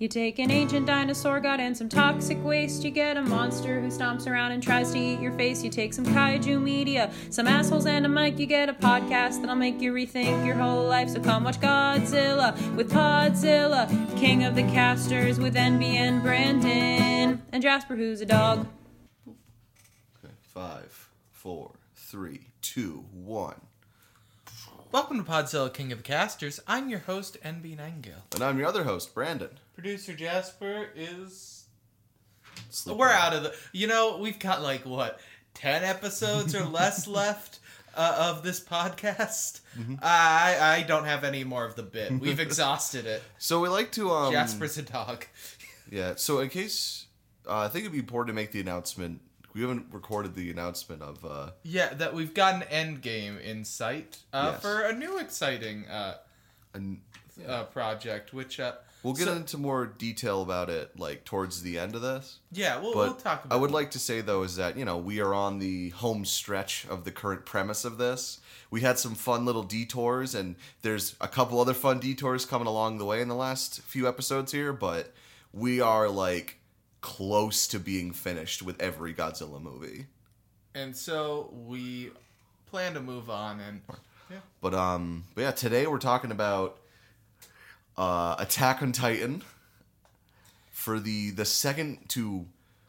You take an ancient dinosaur god and some toxic waste. You get a monster who stomps around and tries to eat your face. You take some kaiju media, some assholes, and a mic. You get a podcast that'll make you rethink your whole life. So come watch Godzilla with Podzilla, King of the Casters with NB and Brandon, and Jasper, who's a dog. Okay, five, four, three, two, one. Welcome to Podzilla King of the Casters. I'm your host, NB Nangil. And I'm your other host, Brandon. Producer Jasper is. Sleep We're out of the. You know, we've got like, what, 10 episodes or less left uh, of this podcast? I, I don't have any more of the bit. We've exhausted it. So we like to um. Jasper's a dog. Yeah. So in case, uh, I think it'd be important to make the announcement. We haven't recorded the announcement of. uh Yeah, that we've got an end game in sight uh, Yes. for a new exciting uh, uh, project, which. Uh, we'll get so- into more detail about it like towards the end of this. Yeah, we'll, we'll talk about I would it. like to say though is that you know we are on the home stretch of the current premise of this. We had some fun little detours, and there's a couple other fun detours coming along the way in the last few episodes here. But we are like close to being finished with every Godzilla movie. And so we plan to move on and. Yeah. But um, but yeah, today we're talking about uh, Attack on Titan for the the second to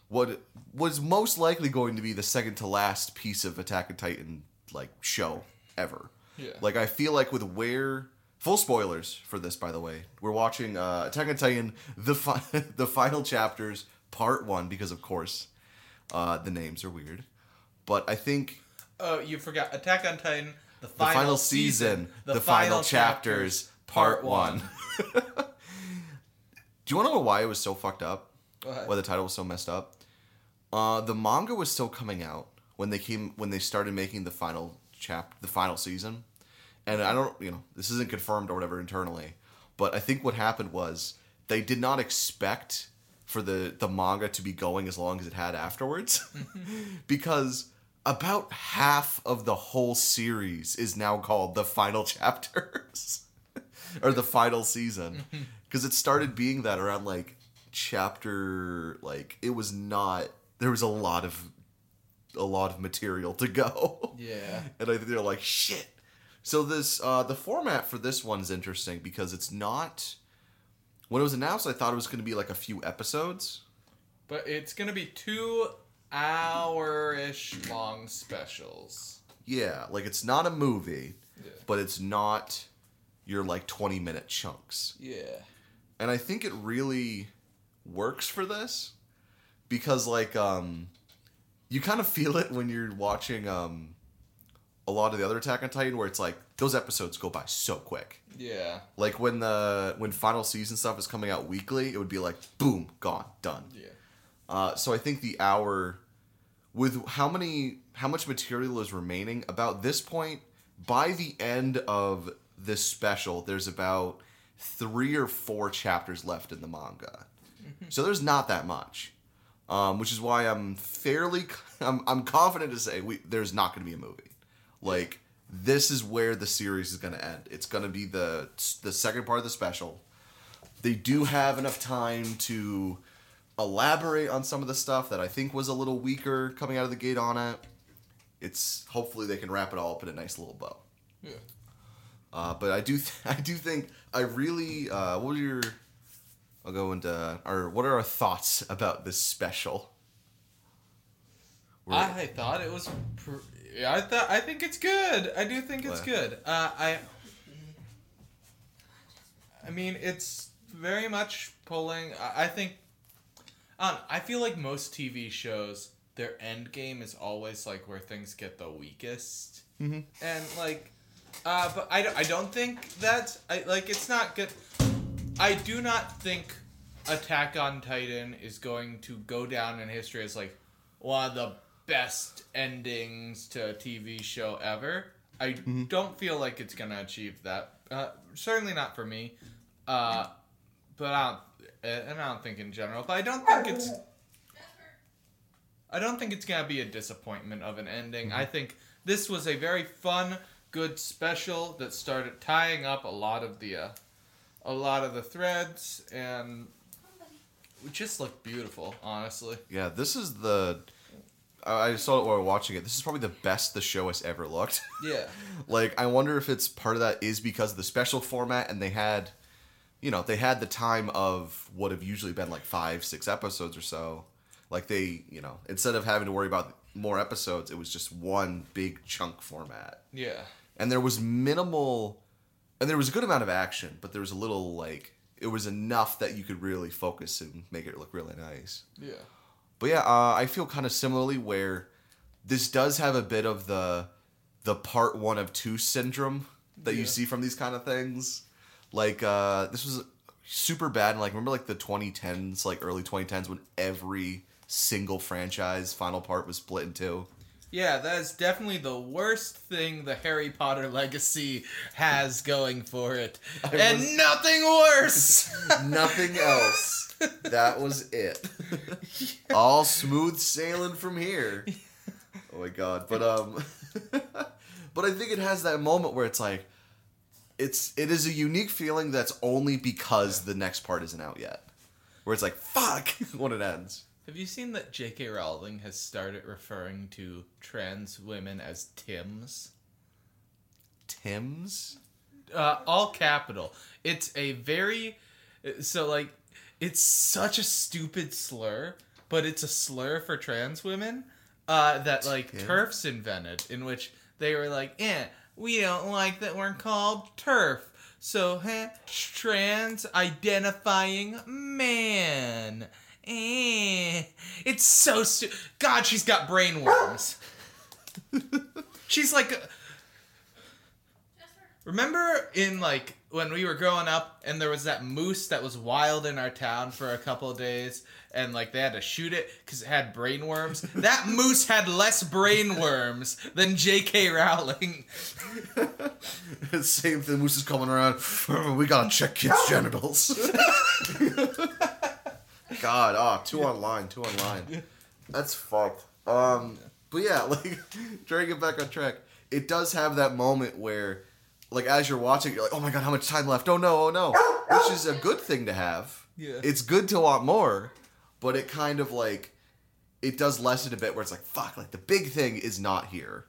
what was most likely going to be the second to last piece of Attack on Titan like show ever. Yeah. Like I feel like with where full spoilers for this by the way. We're watching uh, Attack on Titan the fi- the final chapters part 1 because of course uh, the names are weird. But I think Oh, you forgot Attack on Titan, the the final, final, season, the, final, chapters, part one. Do you want to know why it was so fucked up? Why the title was so messed up? Uh, the manga was still coming out when they came when they started making the final chap the final season, and I don't you know this isn't confirmed or whatever internally, but I think what happened was they did not expect for the the manga to be going as long as it had afterwards, because about half of the whole series is now called the final chapters or the final season because it started being that around like chapter like it was not there was a lot of a lot of material to go Yeah. and i think they're like shit so this uh the format for this one's interesting because it's not when it was announced i thought it was going to be like a few episodes But it's gonna be two hour-ish long specials. yeah like it's not a movie Yeah. but it's not your like 20 minute chunks Yeah. and I think it really works for this because like um you kind of feel it when you're watching um a lot of the other Attack on Titan where it's like those episodes go by so quick. Yeah. Like when the when final season stuff is coming out weekly, it would be like boom, gone, done. Yeah. Uh, so I think the hour, with how many, how much material is remaining, about this point, by the end of this special, there's about three or four chapters left in the manga. so there's not that much, um, which is why I'm fairly, I'm, I'm confident to say we there's not going to be a movie. Like this is where the series is going to end. It's going to be the the second part of the special. They do have enough time to elaborate on some of the stuff that I think was a little weaker coming out of the gate on it. It's hopefully they can wrap it all up in a nice little bow. Yeah. Uh, but I do th- I do think I really uh, what are your I'll go into our what are our thoughts about this special? We're- I thought it was. Pr- I thought. I think it's good. I do think it's What? good. Uh, I. I mean, it's very much pulling. I I think. I, know, I feel like most TV shows, their end game is always like where things get the weakest, Mhm. and like, uh, but I, don't- I don't think that I like it's not good. I do not think Attack on Titan is going to go down in history as like one of the best endings to a TV show ever. I don't feel like it's gonna achieve that. Uh, certainly not for me. Uh, but I don't, and I don't think in general. But I don't think it's. I don't think it's gonna be a disappointment of an ending. I think this was a very fun, good special that started tying up a lot of the, uh, a lot of the threads, and it just looked beautiful, honestly. Yeah, this is the. I I saw it while watching it. This is probably the best the show has ever looked. Yeah. like, I wonder if it's part of that is because of the special format and they had, you know, they had the time of what have usually been like five, six episodes or so. Like, they, you know, instead of having to worry about more episodes, it was just one big chunk format. Yeah. And there was minimal and there was a good amount of action but there was a little like it was enough that you could really focus and make it look really nice. Yeah. but yeah uh, i feel kind of similarly where this does have a bit of the the part one of two syndrome that you see from these kind of things. Like uh this was super bad and like remember like the 2010s like early 2010s when every single franchise final part was split in two Yeah, that is definitely the worst thing the Harry Potter legacy has going for it. and was- nothing worse! Nothing else. That was it. All smooth sailing from here. Oh my god. But um but I think it has that moment where it's like it's it is a unique feeling that's only because the next part isn't out yet. Where it's like fuck when it ends. Have you seen that J.K. Rowling has started referring to trans women as Tims? Tim's? Uh, all capital. It's a very. So, like, it's such a stupid slur, but it's a slur for trans women uh, that, like, Tim? TERFs invented, in which they were like, eh, we don't like that we're called TERF. So, trans identifying man. Eh. It's so stu- God, she's got brain worms. she's like. a- Remember in like when we were growing up and there was that moose that was wild in our town for a couple of days and like they had to shoot it because it had brain worms? that moose had less brain worms than J.K. Rowling. Same thing, Moose is coming around. We gotta check kids' genitals. God, ah, two online, two online. That's fucked. Um, but yeah, like trying to get back on track. It does have that moment where, like, as you're watching, you're like, "Oh my god, how much time left? Oh no, oh no," which is a good thing to have. Yeah. It's good to want more, but it kind of like it does lessen a bit where it's like, "Fuck!" Like the big thing is not here.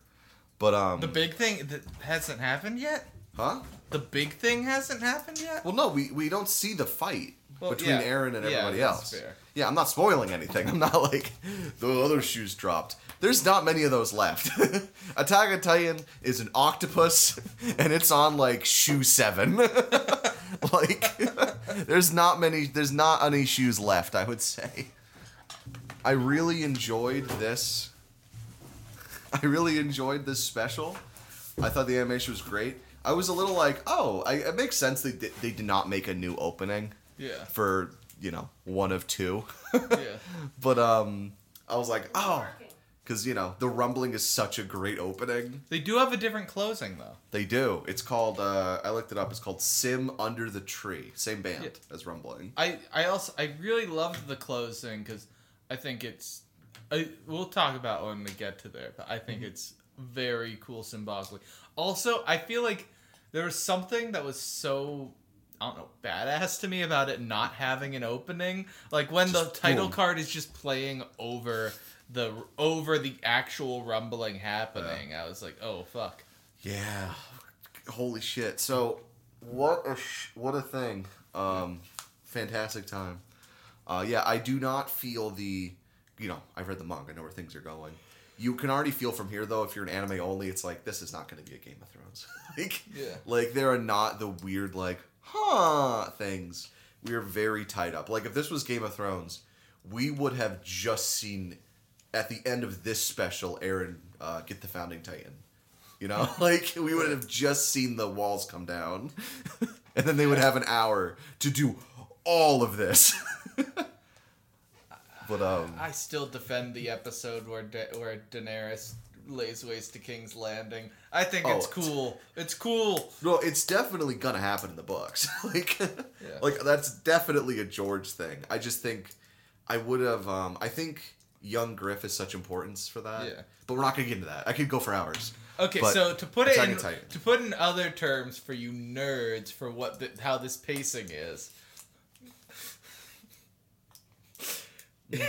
But um, The big thing that hasn't happened yet? huh? The big thing hasn't happened yet? Well, no, we, we don't see the fight Well, between yeah. Eren and everybody that's else. fair. Yeah, I'm not spoiling anything. I'm not like the other shoes dropped. There's not many of those left. Attack on Titan is an octopus, and it's on like shoe seven. like, there's not many. There's not any shoes left. I would say. I really enjoyed this. I really enjoyed this special. I thought the animation was great. I was a little like, oh, I, it makes sense they they did not make a new opening Yeah. for you know one of two. Yeah. but um, I was like, oh, because you know the rumbling is such a great opening. They do have a different closing though. They do. It's called. Uh, I looked it up. It's called SiM Under the Tree. Same band Yeah. as Rumbling. I I also I really loved the closing because I think it's I, we'll talk about when we get to there, but I think Mm-hmm. it's very cool symbolically. Also, I feel like there was something that was so I don't know badass to me about it not having an opening. Like when the title boom. card is just playing over the over the actual rumbling happening. I was like, oh fuck. Yeah. Holy shit. So what a sh- what a thing. Um fantastic time. Uh yeah, I do not feel the you know, I've read the manga, I know where things are going. You can already feel from here though if you're an anime only, it's like this is not going to be a Game of Thrones. like Yeah. like there are not the weird like huh things. We are very tied up. Like if this was Game of Thrones, we would have just seen at the end of this special Eren uh, get the founding titan. You know, like we would have just seen the walls come down, and then they would have an hour to do all of this. but um, I still defend the episode where da- where Daenerys lays waste to King's Landing. I think it's Oh. cool. It's cool. no, it's definitely gonna happen in the books. like, like that's definitely a George thing. I just think I would have. Um, I think young Griff is such importance for that. Yeah. But we're not gonna get into that. I could go for hours. Okay, But so to put it in to put in other terms for you nerds for what the, how this pacing is.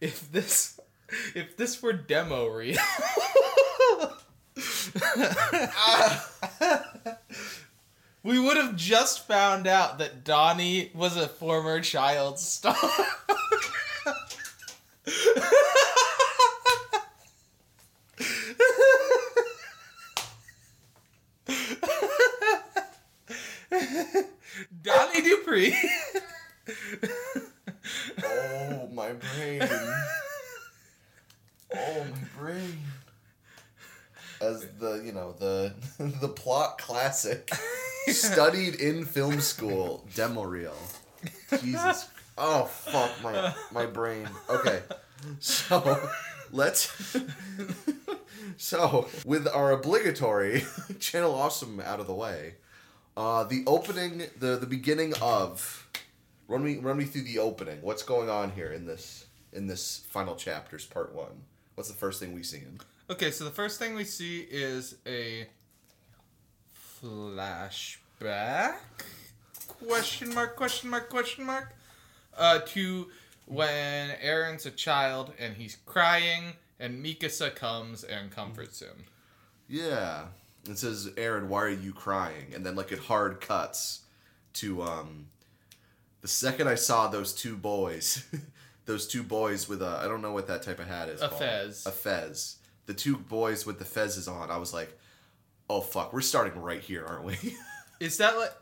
if this if this were demo reel we would have just found out that Donnie was a former child star. Donnie Dupree. Oh my brain. Oh my brain. As the you know the the plot classic studied in film school demo reel. Jesus. Oh fuck my my brain. Okay. So let's So with our obligatory channel awesome out of the way, uh the opening the the beginning of run me run me through the opening. What's going on here in this in this final chapters part 1? What's the first thing we see in? Okay, so the first thing we see is a flashback? Question mark, question mark, question mark. Uh, to when Eren's a child and he's crying, and Mikasa comes and comforts him. Yeah. It says, Eren, why are you crying? And then like it hard cuts to um the second I saw those two boys, those two boys with a I don't know what that type of hat is. A called. fez. A fez. The two boys with the fezzes on, I was like, oh fuck, we're starting right here, aren't we? Is that like?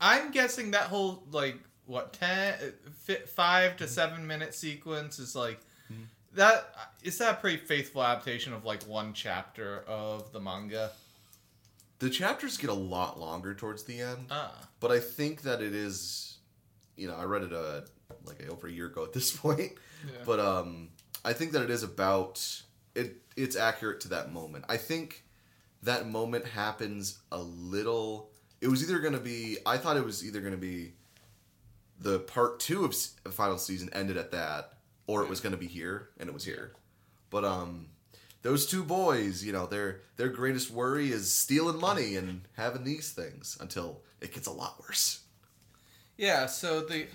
I'm guessing that whole like what ten, five to seven minute sequence is like that. Is that a pretty faithful adaptation of like one chapter of the manga? the chapters get a lot longer towards the end. Ah, But I think that it is, you know, I read it uh, like over a year ago at this point. Yeah. But um, I think that it is about it. It's accurate to that moment. I think that moment happens a little. It was either going to be. I thought it was either going to be the part two of final season ended at that, or it was going to be here, and it was here. But um, those two boys, you know, their their greatest worry is stealing money and having these things until it gets a lot worse. Yeah, so the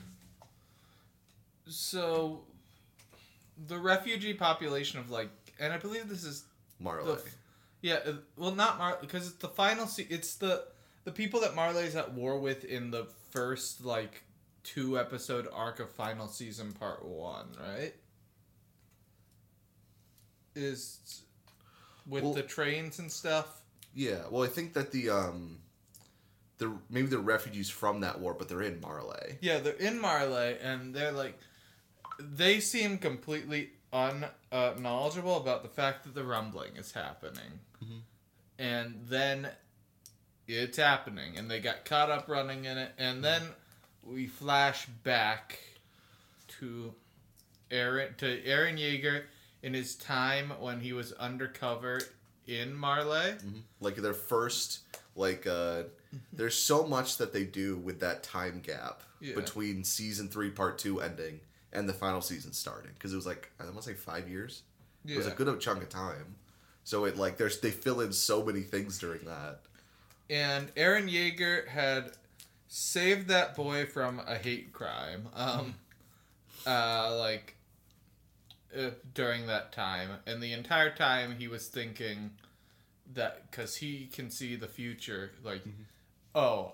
so the refugee population of like, and I believe this is Marley. the yeah, uh, well, not Mar because it's the final. Se- it's the the people that Marley's at war with in the first like two episode arc of final season part one, right? Is with Well- the trains and stuff. Yeah, well, I think that the um, the maybe the refugees from that war, but they're in Marley. Yeah, they're in Marley, and they're like, they seem completely un uh, knowledgeable about the fact that the rumbling is happening, Mhm. and then it's happening, and they got caught up running in it, and then we flash back to Eren to Eren Yeager in his time when he was undercover in Marley. Like their first, like uh, there's so much that they do with that time gap Yeah. between season three, part two ending, and the final season starting, because it was like I want to say five years. It was a good chunk of time. So it like there's they fill in so many things during that. and Eren Yeager had saved that boy from a hate crime. Um, uh, like uh, during that time, and the entire time he was thinking that because he can see the future, like, oh,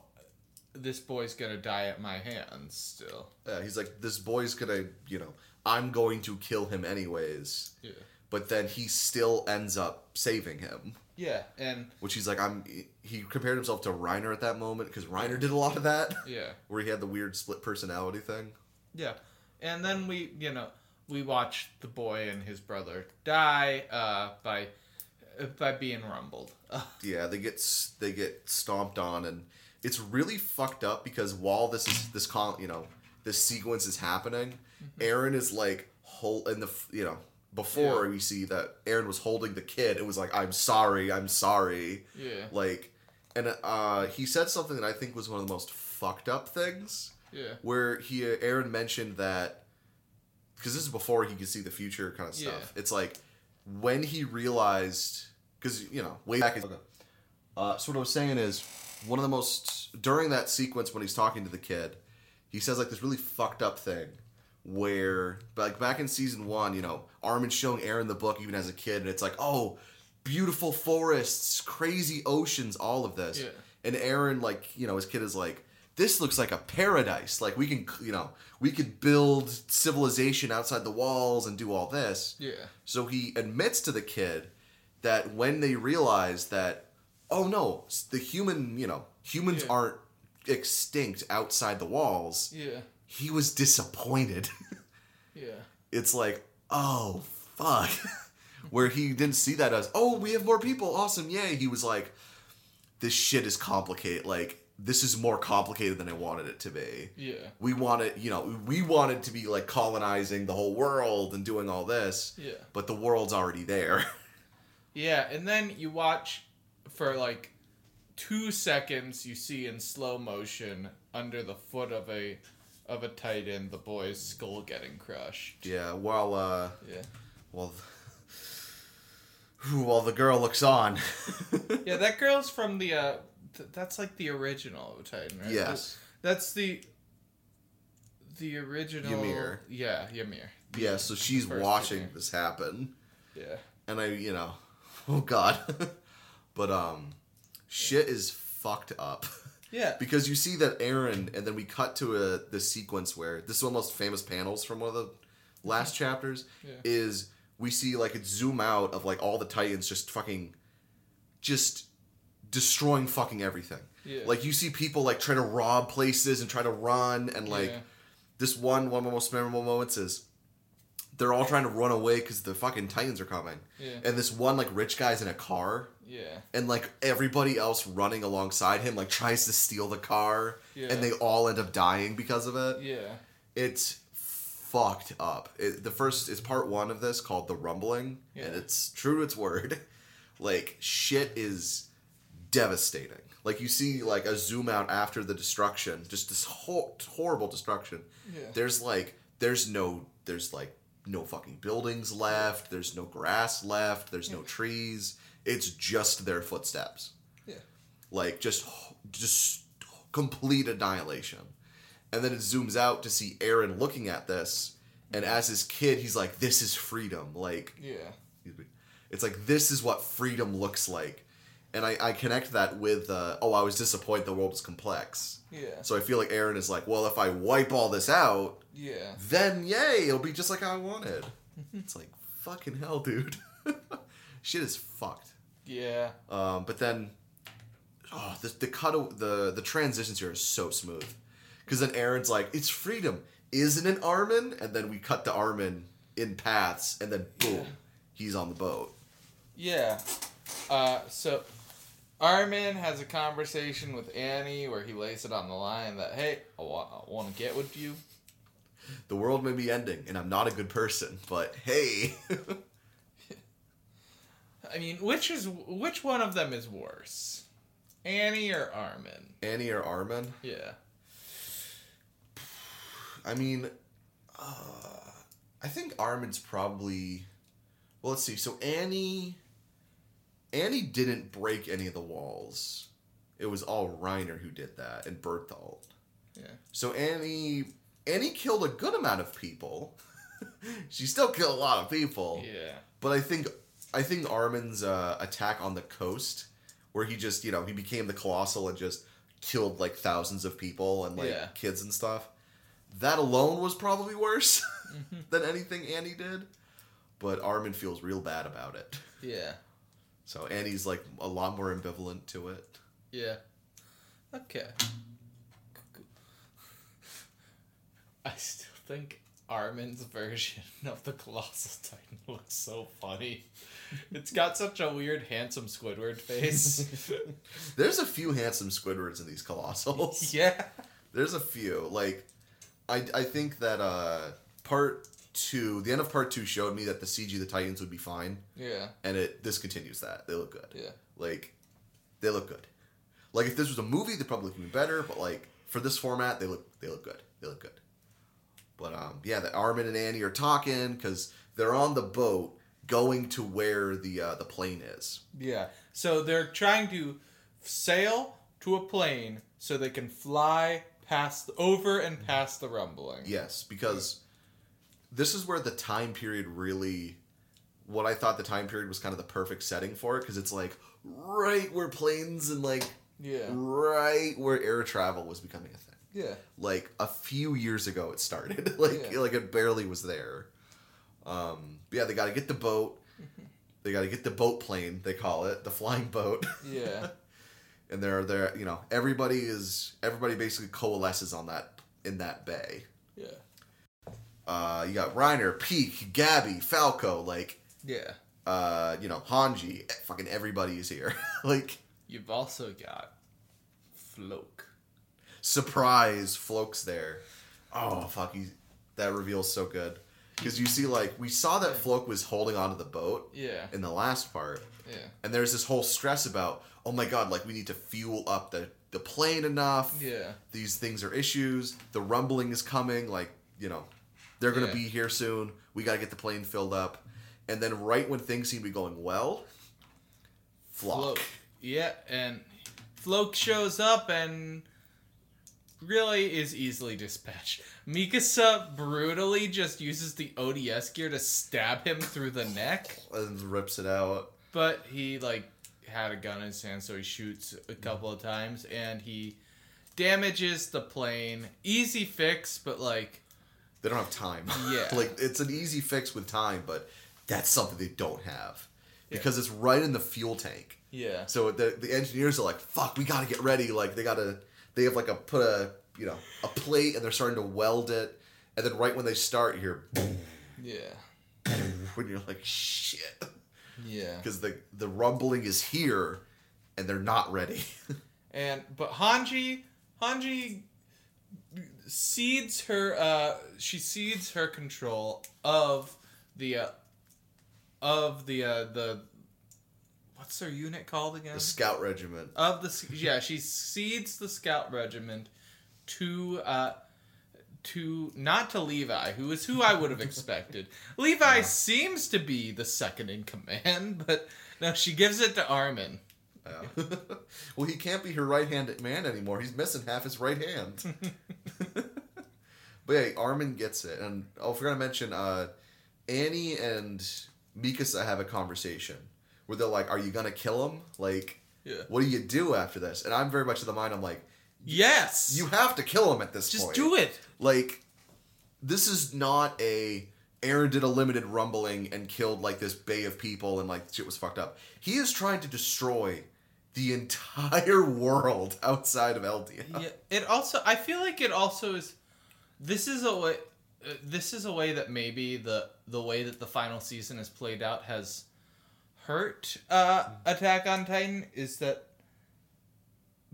this boy's gonna die at my hands still. Yeah, he's like, this boy's gonna, you know, I'm going to kill him anyways. Yeah. But then he still ends up saving him, Yeah, and which he's like, I'm. He compared himself to Reiner at that moment because Reiner did a lot of that, yeah. where he had the weird split personality thing. Yeah, and then we, you know, we watched the boy and his brother die uh, by uh, by being rumbled. Yeah, they get they get stomped on, and it's really fucked up because while this is this con, you know, this sequence is happening, Eren is like whole, in the you know before Yeah. we see that Eren was holding the kid. It was like, I'm sorry, I'm sorry. yeah, like and uh he said something that i think was one of the most fucked up things yeah, where he eren mentioned that because this is before he could see the future kind of stuff Yeah. it's like when he realized because you know way back uh, so what i was saying is one of the most during that sequence when he's talking to the kid he says like this really fucked up thing where like back in season one, you know, Armin's showing Eren the book even as a kid, and it's like, oh, beautiful forests, crazy oceans, all of this. Yeah. And Eren, like, you know, his kid is like, this looks like a paradise. Like we can, you know, we could build civilization outside the walls and do all this. Yeah. So he admits to the kid that when they realize that, oh no, the human, you know, humans Yeah. aren't extinct outside the walls, Yeah. He was disappointed. Yeah. it's like, oh, fuck. Where he didn't see that as, oh, we have more people, awesome, yay. He was like, this shit is complicated. Like, this is more complicated than I wanted it to be. Yeah. We wanted, you know, we wanted to be like colonizing the whole world and doing all this, Yeah. but the world's already there. Yeah, and then you watch for like two seconds. You see in slow motion under the foot of a of a titan the boy's skull getting crushed. yeah, while uh, Yeah, well, while the girl looks on. yeah. That girl's from the. uh th- That's like the original titan, right? Yes. That's the. The original. Ymir. Yeah, Ymir. yeah, so she's watching Ymir. this happen. Yeah. and I, you know, oh god, but um, shit is fucked up Yeah. because you see that Eren, and then we cut to a the sequence where this is one of the most famous panels from one of the last mm-hmm. chapters Yeah. is we see like it zoom out of like all the titans just fucking, just destroying fucking everything. Yeah. Like you see people like try to rob places and try to run and like Yeah. this one one of the most memorable moments is they're all trying to run away because the fucking titans are coming Yeah. and this one like rich guy's in a car Yeah. and like everybody else running alongside him like tries to steal the car Yeah. and they all end up dying because of it. Yeah. it's fucked up. It, the first is part one of this called the rumbling and it's true to its word. Like shit is devastating. Like you see like a zoom out after the destruction just this whole horrible destruction. Yeah. there's like there's no there's like no fucking buildings left. There's no grass left. There's no trees it's just their footsteps Yeah. like just just complete annihilation and then it zooms out to see eren looking at this and as his kid he's like this is freedom like Yeah. me, it's like this is what freedom looks like and i, I connect that with uh, oh i was disappointed the world was complex Yeah. so i feel like eren is like well if i wipe all this out Yeah. then yay, it'll be just like I wanted. it's like fucking hell, dude. Shit is fucked. Yeah. Um, but then, oh, the the cut the the transitions here are so smooth, because then Eren's like, "It's freedom, isn't it, Armin?" And then we cut to Armin in paths, and then boom, Yeah. he's on the boat. Yeah. Uh, so Armin has a conversation with Annie where he lays it on the line that, hey, I want to get with you. The world may be ending, and I'm not a good person, but hey, I mean, which is which one of them is worse, Annie or Armin? Annie or Armin? Yeah. I mean, uh, I think Armin's probably. Well, let's see. So Annie, Annie didn't break any of the walls. It was all Reiner who did that, and Bertholdt. Yeah. So Annie, Annie killed a good amount of people. she still killed a lot of people. Yeah. But I think, I think Armin's uh, attack on the coast, where he just, you know, he became the colossal and just killed like thousands of people and like Yeah. kids and stuff. That alone was probably worse than anything Annie did. But Armin feels real bad about it. Yeah. So Annie's like a lot more ambivalent to it. Yeah. Okay. I still think Armin's version of the Colossal Titan looks so funny. It's got such a weird, handsome Squidward face. There's a few handsome Squidwards in these colossals. yeah. There's a few. Like, I, I think that uh, part two, the end of part two showed me that the CG the Titans would be fine, Yeah. and it this continues that. They look good. Yeah. Like, they look good. Like if this was a movie, they'd probably look even better. But like for this format, they look they look good. They look good. But um, yeah, the Armin and Annie are talking because they're on the boat going to where the uh, the plane is. Yeah. So they're trying to sail to a plane so they can fly past over and past the rumbling. Yes, because this is where the time period really what I thought the time period was kind of the perfect setting for it because it's like right where planes and like Yeah. right where air travel was becoming a thing. Yeah. Like a few years ago, it started. like Yeah. like it barely was there. Um, yeah, they got to get the boat. They got to get the boat plane. They call it the flying boat. Yeah. and they're there. You know, everybody is everybody basically coalesces on that in that bay. Yeah. Uh, you got Reiner, Pieck, Gabi, Falco, like Yeah. uh, you know, Hanji. eh, Fucking everybody is here. like You've also got Floch. Surprise, Floch's there. Oh, oh fuck, he, that reveal's so good because you see like we saw that Floch was holding onto the boat Yeah. in the last part, Yeah. and there's this whole stress about oh my god, like we need to fuel up the the plane enough. Yeah. These things are issues. The rumbling is coming. Like you know, they're gonna Yeah. be here soon. We gotta get the plane filled up, and then right when things seem to be going well, Floch. Floch. Yeah, and Floch shows up and really is easily dispatched. Mikasa brutally just uses the ODS gear to stab him through the neck, and rips it out. but he like had a gun in his hand, so he shoots a couple of times and he damages the plane. Easy fix, but like They don't have time. Yeah. like it's an easy fix with time, but that's something they don't have because it's right in the fuel tank. yeah. So the the engineers are like, "Fuck, we gotta get ready." Like they gotta, they have like a put a you know a plate and they're starting to weld it, and then right when they start, you hear boom, Yeah. when you're like, "Shit," Yeah. because the the rumbling is here, and they're not ready. And but Hanji Hanji cedes her uh she cedes her control of the uh, of the uh the what's their unit called again? the scout regiment. of the yeah, she cedes the scout regiment to uh to not to Levi, who is who I would have expected. Levi seems to be the second in command, but no, she gives it to Armin. Yeah. well, he can't be her right hand man anymore. He's missing half his right hand. but yeah, Armin gets it. And oh, I forgot to mention, uh, Annie and Mikasa have a conversation where they're like, "Are you gonna kill him? Like, Yeah. what do you do after this?" And I'm very much of the mind. I'm like, Yes. "You have to kill him at this point. just point. do it. Like, this is not a Eren did a limited rumbling and killed like this bay of people and like shit was fucked up. He is trying to destroy the entire world outside of Eldia. Yeah, it also I feel like it also is this is a way uh, this is a way that maybe the the way that the final season has played out has hurt uh Attack on Titan is that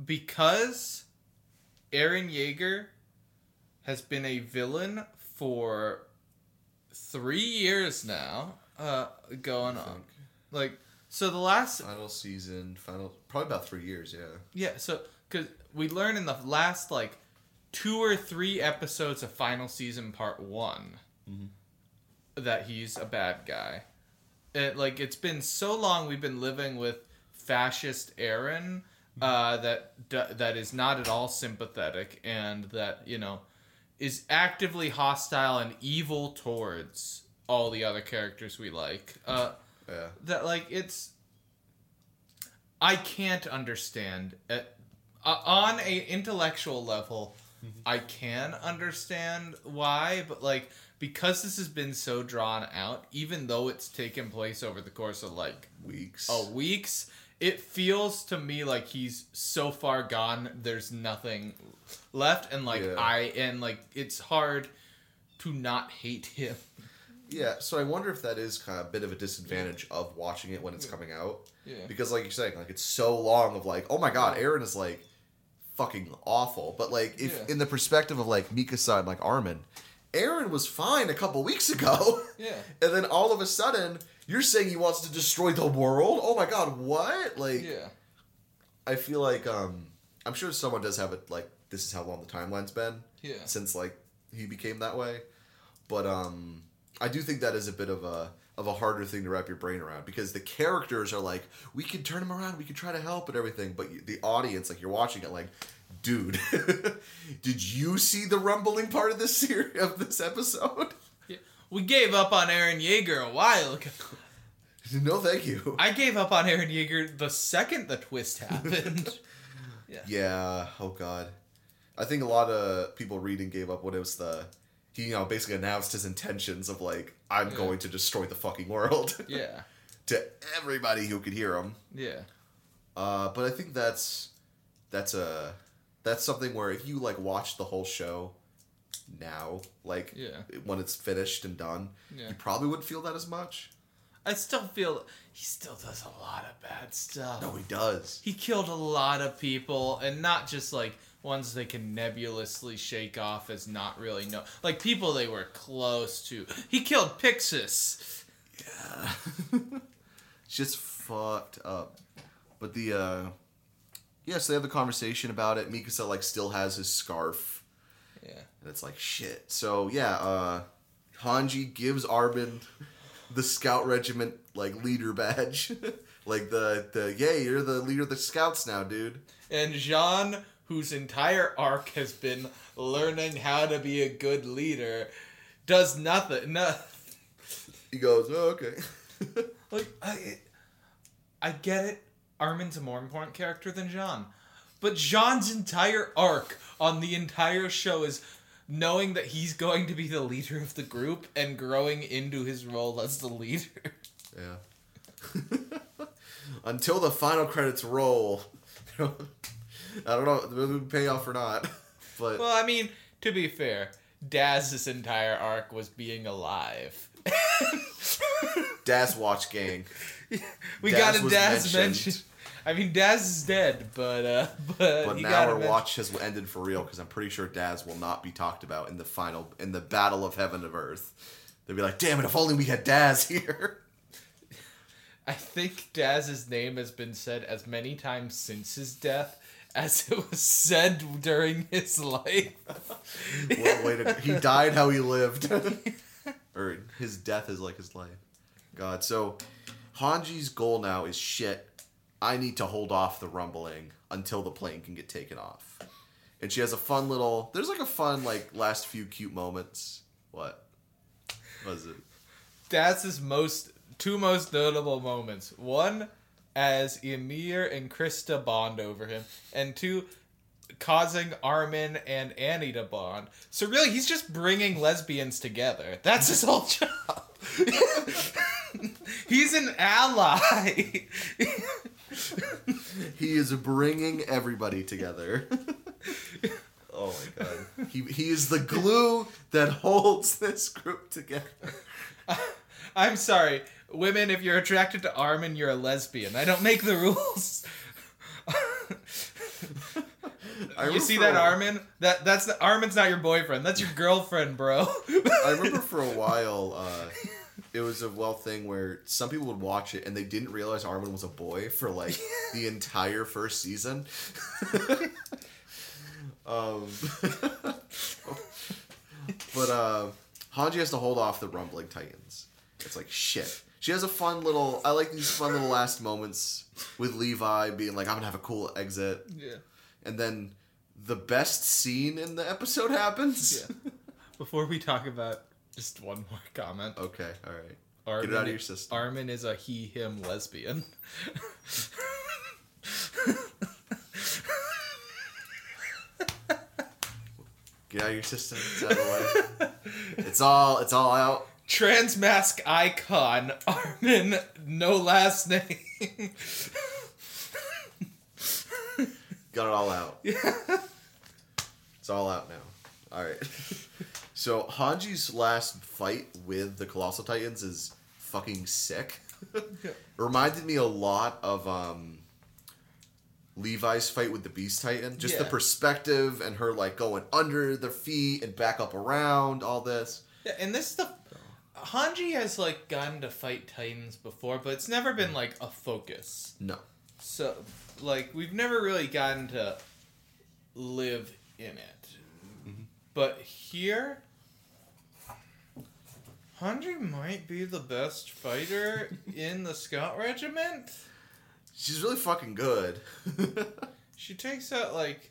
because Eren Yeager has been a villain for 3 years now uh going on like so the last Final season, final probably about three years. Yeah. yeah, so because we learn in the last like two or three episodes of final season part one that he's a bad guy. It, like it's been so long we've been living with fascist Eren uh, that that is not at all sympathetic and that you know is actively hostile and evil towards all the other characters we like. Uh, Yeah. that like it's i can't understand it uh, on a intellectual level i can understand why but like because this has been so drawn out even though it's taken place over the course of like Weeks. a weeks it feels to me like he's so far gone there's nothing left and like Yeah. i and like it's hard to not hate him Yeah, so I wonder if that is kind of a bit of a disadvantage of watching it when it's coming out. Yeah. Because like you're saying, like it's so long of like, oh my god, Eren is like fucking awful. But like if Yeah. in the perspective of like Mikasa and like Armin, Eren was fine a couple weeks ago. Yeah. And then all of a sudden, you're saying he wants to destroy the world? Oh my god, what? Like yeah I feel like um I'm sure someone does have it like this is how long the timeline's been yeah since like he became that way. But um I do think that is a bit of a of a harder thing to wrap your brain around because the characters are like we can turn him around, we can try to help and everything, but you- the audience like you're watching it like dude, did you see the rumbling part of this series of this episode? Yeah. We gave up on Eren Yeager a while ago. no, thank you. I gave up on Eren Yeager the second the twist happened. Yeah. Oh God. I think a lot of people reading gave up when it was the he you know basically announced his intentions of like I'm Yeah. going to destroy the fucking world yeah. to everybody who could hear him. Yeah. Uh, but I think that's that's a that's something where if you like watch the whole show now, like Yeah. when it's finished and done, Yeah. you probably wouldn't feel that as much. I still feel he still does a lot of bad stuff. No, he does. He killed a lot of people, and not just like ones they can nebulously shake off as not really know, like people they were close to. He killed Pixis. Yeah. Just fucked up. But the uh yeah, so they have the conversation about it. Mikasa like still has his scarf. Yeah. And it's like shit. So yeah, uh Hanji gives Armin the scout regiment like leader badge. like the the yay, you're the leader of the scouts now, dude. And Jean, whose entire arc has been learning how to be a good leader, does nothing. No, He goes, oh, okay. like I, I get it. Armin's a more important character than Jean, but Jean's entire arc on the entire show is knowing that he's going to be the leader of the group and growing into his role as the leader. Yeah. Until the final credits roll. I don't know if it would pay off or not. But Well, I mean, to be fair, Daz's entire arc was being alive. Daz Watch Gang. we Daz got a Daz mentioned. mention. I mean, Daz is dead, but uh, but, But now our mention. watch has ended for real because I'm pretty sure Daz will not be talked about in the final in the battle of heaven of earth. They'll be like, damn it, if only we had Daz here. I think Daz's name has been said as many times since his death as it was said during his life. What a way to he died how he lived. or his death is like his life. God, so Hanji's goal now is shit. I need to hold off the rumbling until the plane can get taken off. And she has a fun little there's like a fun like last few cute moments. What? What is it? That's his most two most notable moments. One, as Ymir and Krista bond over him, and two, causing Armin and Annie to bond. So really, he's just bringing lesbians together. That's his whole job. he's an ally. He is bringing everybody together. oh my god. He, he is the glue that holds this group together. I'm sorry, women. If you're attracted to Armin, you're a lesbian. I don't make the rules. I you see that Armin? That that's the Armin's not your boyfriend. That's your girlfriend, bro. I remember for a while, uh, it was a well thing where some people would watch it and they didn't realize Armin was a boy for like the entire first season. um, but uh, Hanji has to hold off the rumbling titans. It's like shit. She has a fun little. I like these fun little last moments with Levi being like, "I'm gonna have a cool exit," yeah. and then the best scene in the episode happens. Yeah. Before we talk about just one more comment, Okay, all right. Armin, Get it out of your system. Armin is a he/him lesbian. Get out of your system. It's out of the way. It's all. It's all out. Trans mask icon Armin, no last name. Got it all out. Yeah. It's all out now. All right. So Hanji's last fight with the Colossal Titans is fucking sick. Reminded me a lot of um, Levi's fight with the Beast Titan. Just the perspective and her like going under their feet and back up around. All this. Yeah, and this stuff. Hanji has like gotten to fight titans before, but it's never been like a focus. No. So, like, we've never really gotten to live in it. Mm-hmm. But here, Hanji might be the best fighter in the Scout Regiment. She's really fucking good. She takes out, like,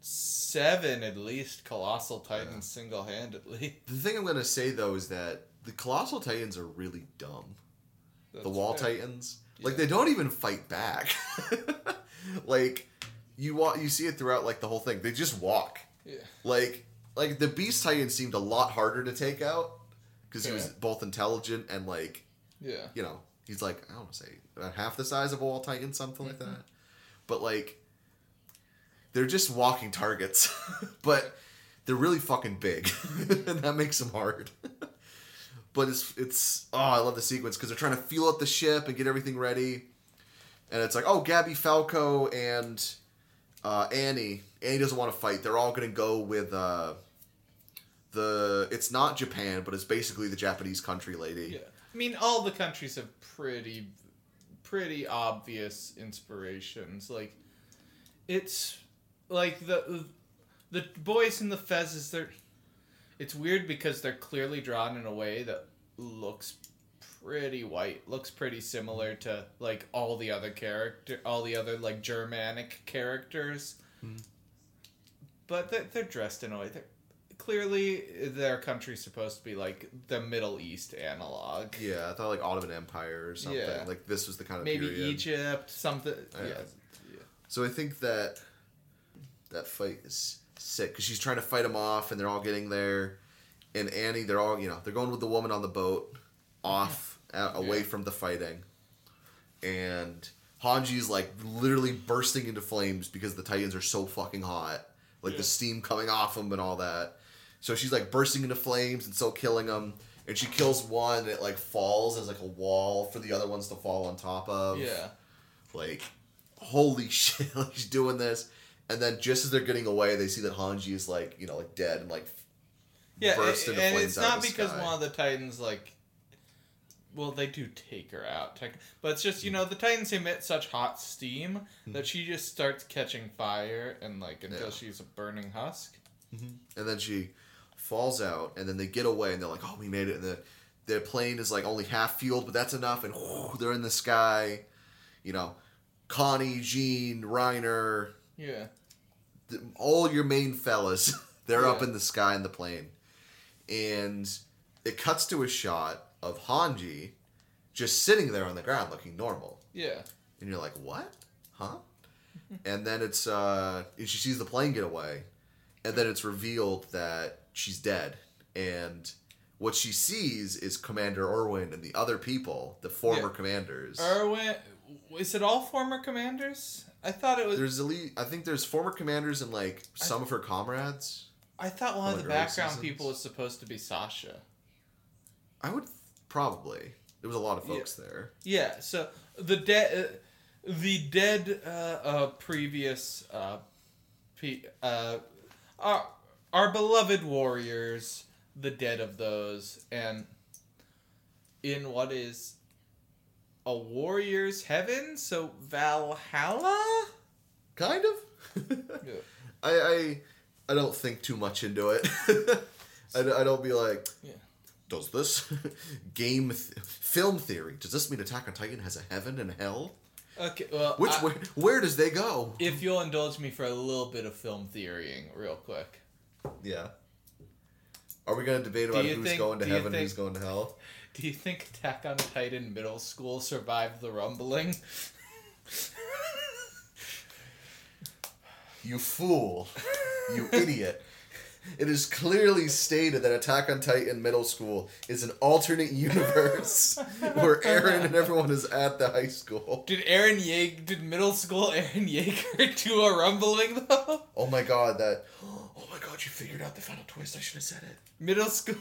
seven at least colossal titans single handedly. The thing I'm gonna say though is that the colossal titans are really dumb. the wall titans, like they don't even fight back. like you walk, you see it throughout like the whole thing. They just walk. Yeah. Like like the beast titan seemed a lot harder to take out because he was both intelligent and like Yeah. you know he's like I don't want to say about half the size of a wall titan, something like Mm-hmm. that. But like they're just walking targets, but they're really fucking big, and that makes them hard. but it's it's oh I love the sequence because they're trying to fuel up the ship and get everything ready, and it's like oh Gabi Falco and uh, Annie Annie doesn't want to fight. They're all gonna go with uh, the it's not Japan, but it's basically the Japanese country lady. Yeah. I mean, all the countries have pretty, pretty obvious inspirations. Like, it's like the the boys in the fezzes. They're it's weird because they're clearly drawn in a way that looks pretty white. Looks pretty similar to like all the other character, all the other like Germanic characters. Hmm. But they're, they're dressed in a way. They're, clearly, their country's supposed to be like the Middle East analog. Yeah, I thought like Ottoman Empire or something. Yeah. Like this was the kind of Maybe period. Egypt, something. Yeah. Yeah. So I think that that fight is sick because she's trying to fight him off, and they're all getting there. And Annie, they're all you know, they're going with the woman on the boat, off out, away Yeah. from the fighting, and Hanji's like literally bursting into flames because the Titans are so fucking hot, like Yeah. the steam coming off them and all that. So she's like bursting into flames and so killing them. And she kills one, and it like falls as like a wall for the other ones to fall on top of Yeah. like holy shit like she's doing this and then just as they're getting away they see that hanji is like you know like dead and like Yeah, burst and, into and flames it's not because sky. one of the Titans like. Well, they do take her out, tech- but it's just you know the Titans emit such hot steam mm-hmm. that she just starts catching fire and like until. Yeah. she's a burning husk. Mm-hmm. and then she falls out and then they get away and they're like oh we made it and the their plane is like only half fueled but that's enough and they're in the sky you know connie jean reiner Yeah, all your main fellas they're up in the sky in the plane and it cuts to a shot of hanji just sitting there on the ground looking normal yeah, and you're like, "What? Huh?" and then it's uh, and she sees the plane get away, and then it's revealed that she's dead, and what she sees is Commander Erwin and the other people, the former Yeah. commanders. Erwin, is it all former commanders? I thought it was. There's elite. I think there's former commanders and like some of her comrades. I thought one of the background seasons? people was supposed to be Sasha. I would probably. There was a lot of folks there. Yeah, so the dead, uh, the dead, uh, uh, previous, uh, pe- uh, our, our beloved warriors, the dead of those, and in what is a warrior's heaven, so Valhalla? Kind of. Yeah. I, I I don't think too much into it. I, don't- I don't be like, Yeah. does this game th- film theory? Does this mean Attack on Titan has a heaven and hell? Okay, well, Which I- where, where does they go? if you'll indulge me for a little bit of film theorying, real quick. Yeah. Are we gonna debate about who's think- going to heaven, think- who's going to hell? Do you think Attack on Titan middle school survived the rumbling? You fool! You idiot! It is clearly stated that Attack on Titan Middle School is an alternate universe where Eren and everyone is at the high school. Did Eren Yeager, did middle school Eren Yeager do a rumbling though? Oh my god, that. Oh my god, you figured out the final twist. I should have said it. Middle school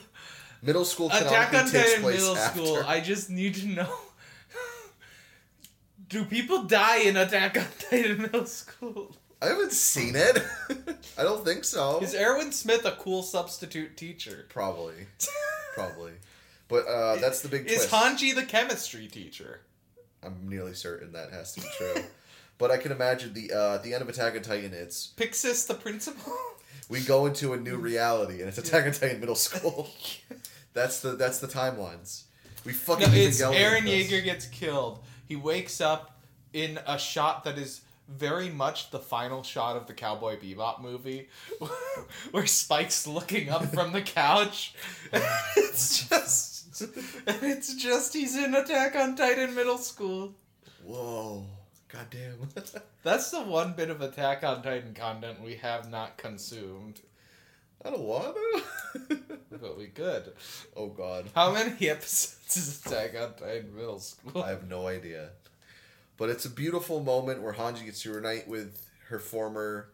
Middle school Attack on Titan middle after. school. I just need to know. Do people die in Attack on Titan middle school? I haven't seen it. I don't think so. Is Erwin Smith a cool substitute teacher? Probably. Probably. But uh, that's the big Is twist. Hanji the chemistry teacher? I'm nearly certain that has to be true. but I can imagine the uh, at the end of Attack on Titan, it's Pixis the principal? We go into a new reality, and it's Attack on Titan middle school. that's the that's the timelines. We fucking No, it's Eren. Yeager gets killed. He wakes up in a shot that is very much the final shot of the Cowboy Bebop movie, where Spike's looking up from the couch. it's just, and it's just he's in Attack on Titan middle school. Whoa. Goddamn. That's the one bit of Attack on Titan content we have not consumed, I don't want to. but we could. oh god. How many episodes is Attack on Titan middle school? I have no idea. But it's a beautiful moment where Hanji gets to reunite with her former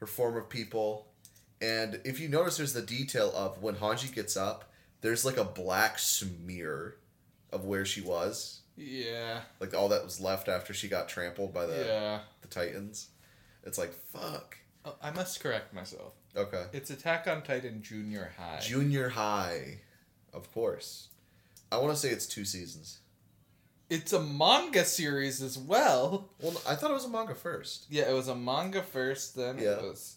her former people. And if you notice there's the detail of when Hanji gets up, there's like a black smear of where she was. Yeah, Like all that was left after she got trampled by the yeah. the Titans. It's like fuck. Oh, I must correct myself. Okay. It's Attack on Titan Junior High. Junior high. Of course. I want to say it's two seasons. it's a manga series as well. Well, I thought it was a manga first. Yeah, it was a manga first, then Yeah. it was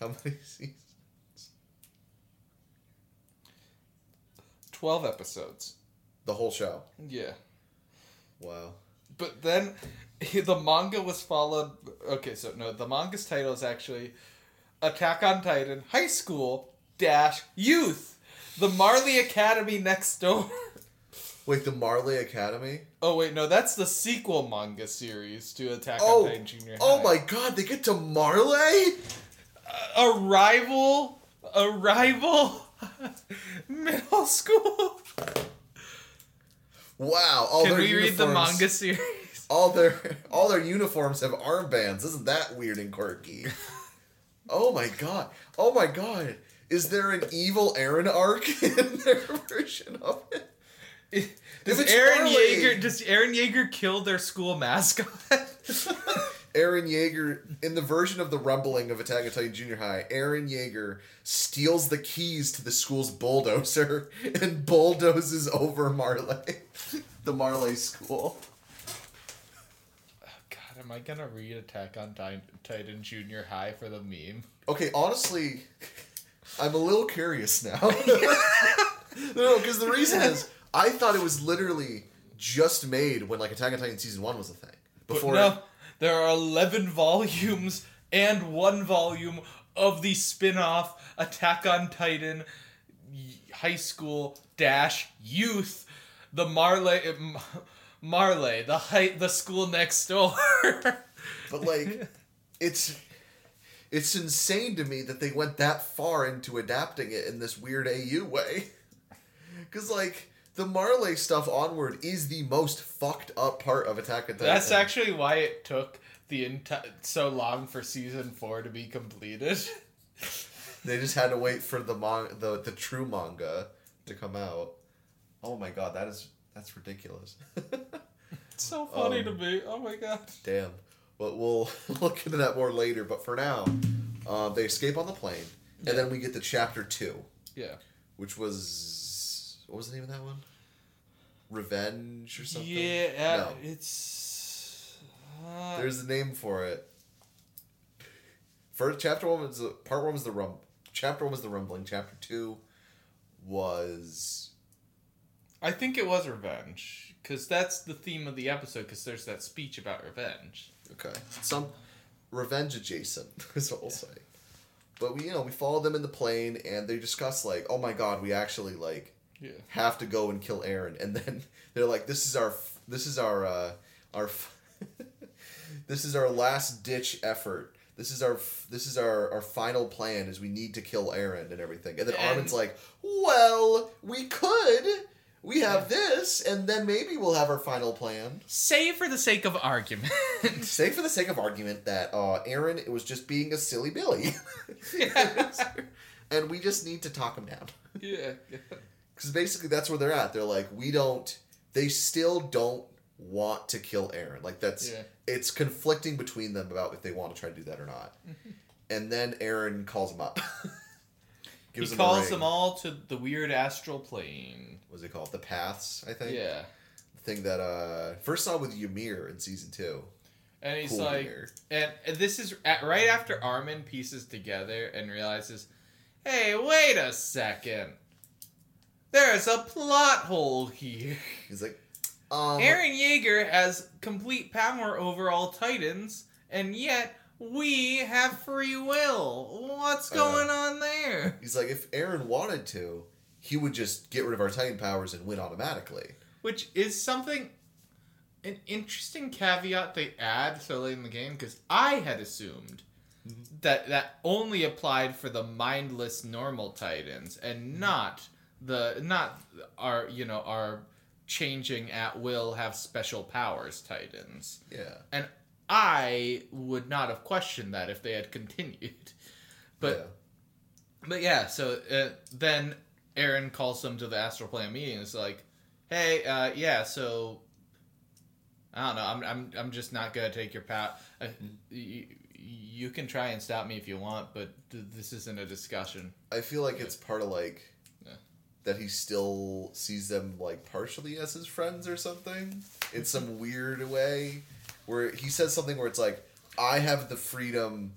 How many seasons? 12 episodes. The whole show. Yeah. Wow. But then the manga was followed. Okay, so no, the manga's title is actually Attack on Titan High School Dash Youth, the Marley Academy next door. Wait, the Marley Academy? Oh wait, no, that's the sequel manga series to Attack Oh, on Titan Junior oh High. oh my god, they get to Marley? A rival, a rival, middle school. Wow. All Can their we read the uniforms- manga series? All their all their uniforms have armbands. Isn't that weird and quirky? oh my god. Oh my god. Is there an evil Eren arc in their version of it? Does Eren Yeager does Eren Yeager kill their school mascot? Eren Yeager, in the version of the rumbling of Attack on Titan Junior High, Eren Yeager steals the keys to the school's bulldozer and bulldozes over Marley, the Marley school. Oh, God, am I gonna read Attack on Titan, Junior High for the meme? Okay, honestly, I'm a little curious now. no, because the reason is I thought it was literally just made when like Attack on Titan season one was a thing. But Before no, there are eleven volumes and one volume of the spin-off Attack on Titan High School Dash Youth, the Marley Marley, the high, the school next door. But like, it's it's insane to me that they went that far into adapting it in this weird AU way. Because like the Marley stuff onward is the most fucked up part of Attack on Titan. That's actually why it took the entire so long for season four to be completed. They just had to wait for the mon- the the true manga to come out. Oh my god, that is that's ridiculous. It's so funny Um, to me. Oh my god. Damn. But we'll look into that more later. But for now, um, they escape on the plane, and then we get to chapter two. Yeah. which was what was the name of that one? Revenge or something? Yeah, No. it's. Uh, There's a name for it. First chapter one was the part one was the rum. Chapter one was the rumbling. Chapter two was I think it was revenge because that's the theme of the episode. Because there's that speech about revenge. okay. Some revenge adjacent is what we'll say. But we you know we follow them in the plane and they discuss like oh my god we actually like Yeah. have to go and kill Eren, and then they're like, "This is our, this is our, uh, our, this is our last ditch effort. This is our, this is our, our final plan. Is we need to kill Eren and everything." And then And- Armin's like, "Well, we could. We have this, and then maybe we'll have our final plan." Say for the sake of argument. Say for the sake of argument that uh, Eren it was just being a silly Billy, Yeah. and we just need to talk him down. yeah. Because basically that's where they're at. They're like, we don't. They still don't want to kill Eren. Like that's. Yeah. It's conflicting between them about if they want to try to do that or not. and then Eren calls him up. He calls them all to the weird astral plane. What's it called? The Paths, I think. Yeah. The thing that uh first saw with Ymir in season two. And he's Cool like, Ymir. and this is at, right after Armin pieces together and realizes, hey, wait a second. There's a plot hole here. He's like, um, Eren Yeager has complete power over all Titans, and yet we have free will. What's Uh, going on there? He's like, if Eren wanted to, he would just get rid of our Titan powers and win automatically. Which is something, an interesting caveat they add so late in the game because I had assumed that that only applied for the mindless normal Titans and not the not our you know our changing at will have special powers Titans. Yeah. And I would not have questioned that if they had continued. But Yeah. but yeah, so uh, then Eren calls them to the astral plane meeting. It's like, hey, uh, yeah, so I don't know. I'm I'm I'm just not gonna take your power. Uh, you, you can try and stop me if you want, but th- this isn't a discussion. I feel like it's part of like. That he still sees them like partially as his friends or something in some weird way where he says something where it's like I have the freedom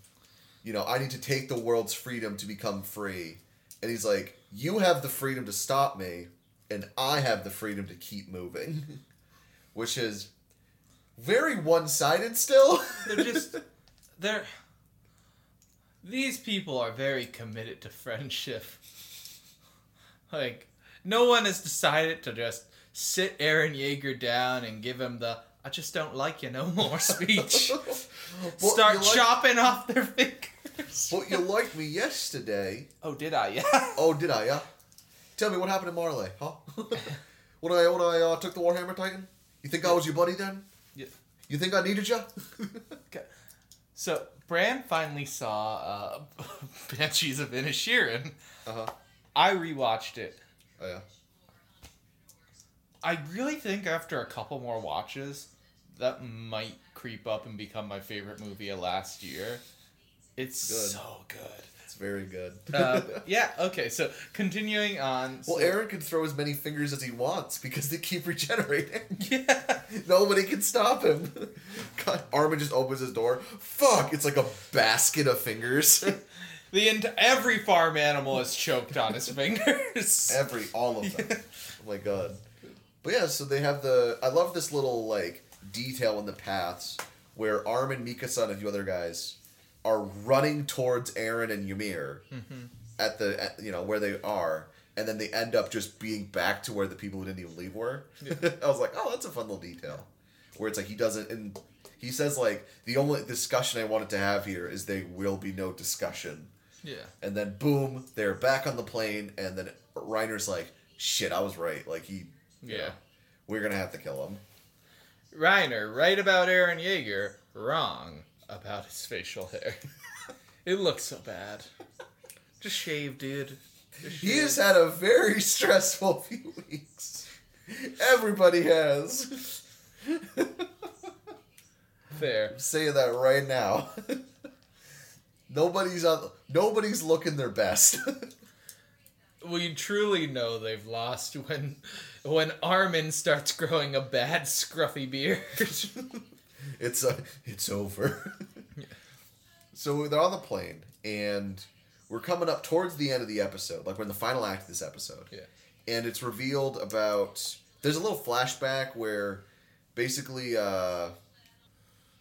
you know I need to take the world's freedom to become free. And he's like you have the freedom to stop me and I have the freedom to keep moving. Which is very one-sided still. They're just they're these people are very committed to friendship. Like no one has decided to just sit Eren Yeager down and give him the I just don't like you no more speech. Well, Start like- chopping off their fingers. Well, you liked me yesterday. Oh, did I? Yeah. Oh, did I? Yeah. Tell me what happened to Marley, huh? when I when I uh, took the Warhammer Titan, you think I was your buddy then? Yeah. You think I needed you? Okay. So Bran finally saw uh, Banshees of Inisherin. uh huh. I rewatched it. Oh yeah. I really think after a couple more watches, that might creep up and become my favorite movie of last year. It's Good. so good. It's very good. Uh, yeah. Okay. So continuing on. well, so- Eren can throw as many fingers as he wants because they keep regenerating. Yeah. Nobody can stop him. God, Armin just opens his door. Fuck! It's like a basket of fingers. The ent- every farm animal is choked on his fingers. Every all of them. Oh my god. But yeah, so they have the. I love this little like detail in the paths where Arm Armin, Mikasa, and a few other guys are running towards Eren and Ymir mm-hmm. at the at, you know where they are, and then they end up just being back to where the people who didn't even leave were. I was like, oh, that's a fun little detail. Where it's like he doesn't and he says like the only discussion I wanted to have here is there will be no discussion. Yeah. And then boom, they're back on the plane, and then Reiner's like, "Shit, I was right. Like he, Yeah. know, we're gonna have to kill him." Reiner, right about Eren Yeager, wrong about his facial hair. it looks so bad. Just shave, dude. Just He has had a very stressful few weeks. Everybody has. fair. I'm saying that right now. nobody's on. Nobody's looking their best. We truly know they've lost when when Armin starts growing a bad scruffy beard. it's uh, it's over. so they're on the plane, and we're coming up towards the end of the episode, like we're in the final act of this episode. Yeah. And it's revealed about. There's a little flashback where, basically, uh,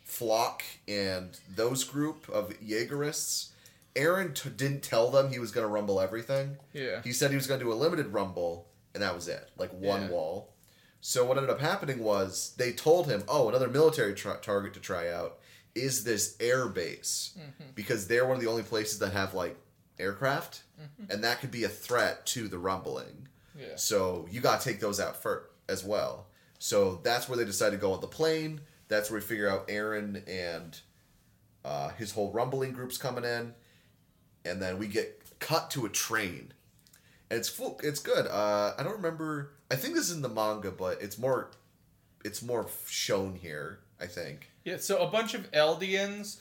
Floch and those group of Jaegerists, Eren t- didn't tell them he was going to rumble everything. yeah. He said he was going to do a limited rumble, and that was it, like one Yeah. wall. So what ended up happening was they told him, "Oh, another military tra- target to try out is this air base Mm-hmm. because they're one of the only places that have like aircraft, Mm-hmm. and that could be a threat to the rumbling. Yeah. So you got to take those out first as well. So that's where they decided to go on the plane. That's where we figure out Eren and uh, his whole rumbling group's coming in, and then we get cut to a train, and it's full. It's good. Uh, I don't remember. I think this is in the manga, but it's more, it's more shown here. I think. Yeah, so a bunch of Eldians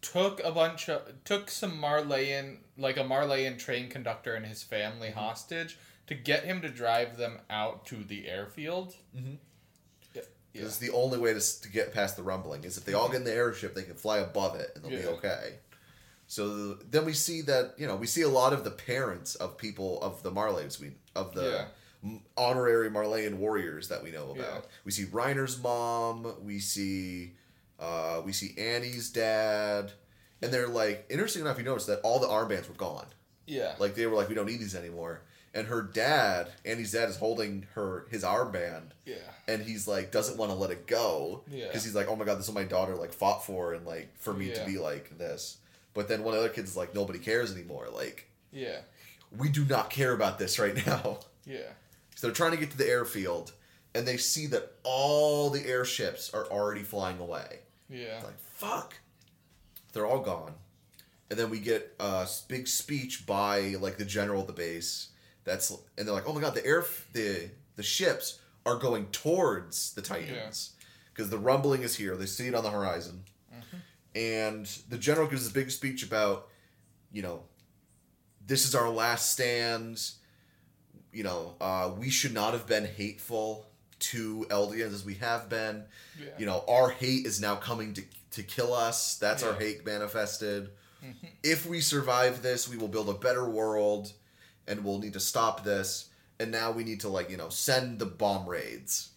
took a bunch of took some Marleyan like a Marleyan train conductor and his family Mm-hmm. hostage to get him to drive them out to the airfield. Mhm. Yeah. yeah. It's the only way to, to get past the rumbling is if they all get in the airship, they can fly above it and they'll be Yeah. okay. So then we see that you know we see a lot of the parents of people of the Marleys we of the m- honorary Marleyan warriors that we know about. Yeah. We see Reiner's mom. We see Uh, we see Annie's dad, and they're like, interesting enough, you notice that all the armbands were gone. Yeah. Like they were like, we don't need these anymore. And her dad, Annie's dad, is holding her his armband, yeah. and he's like doesn't want to let it go Yeah. because he's like, oh my god, this is what my daughter like fought for, and like for me to be like this. But then one of the other kids is like, nobody cares anymore. Like Yeah. we do not care about this right now. Yeah. So they're trying to get to the airfield, and they see that all the airships are already flying away. Yeah. It's like fuck, they're all gone. And then we get a big speech by like the general of the base. That's and they're like, oh my god, the air the the ships are going towards the Titans because the rumbling is here. They see it on the horizon, and the general gives this big speech about, you know, this is our last stand. You know, uh, we should not have been hateful to Eldians as we have been. Yeah. you know our hate is now coming to to kill us. That's our hate manifested. If we survive this we will build a better world and we'll need to stop this and now we need to like you know send the bomb raids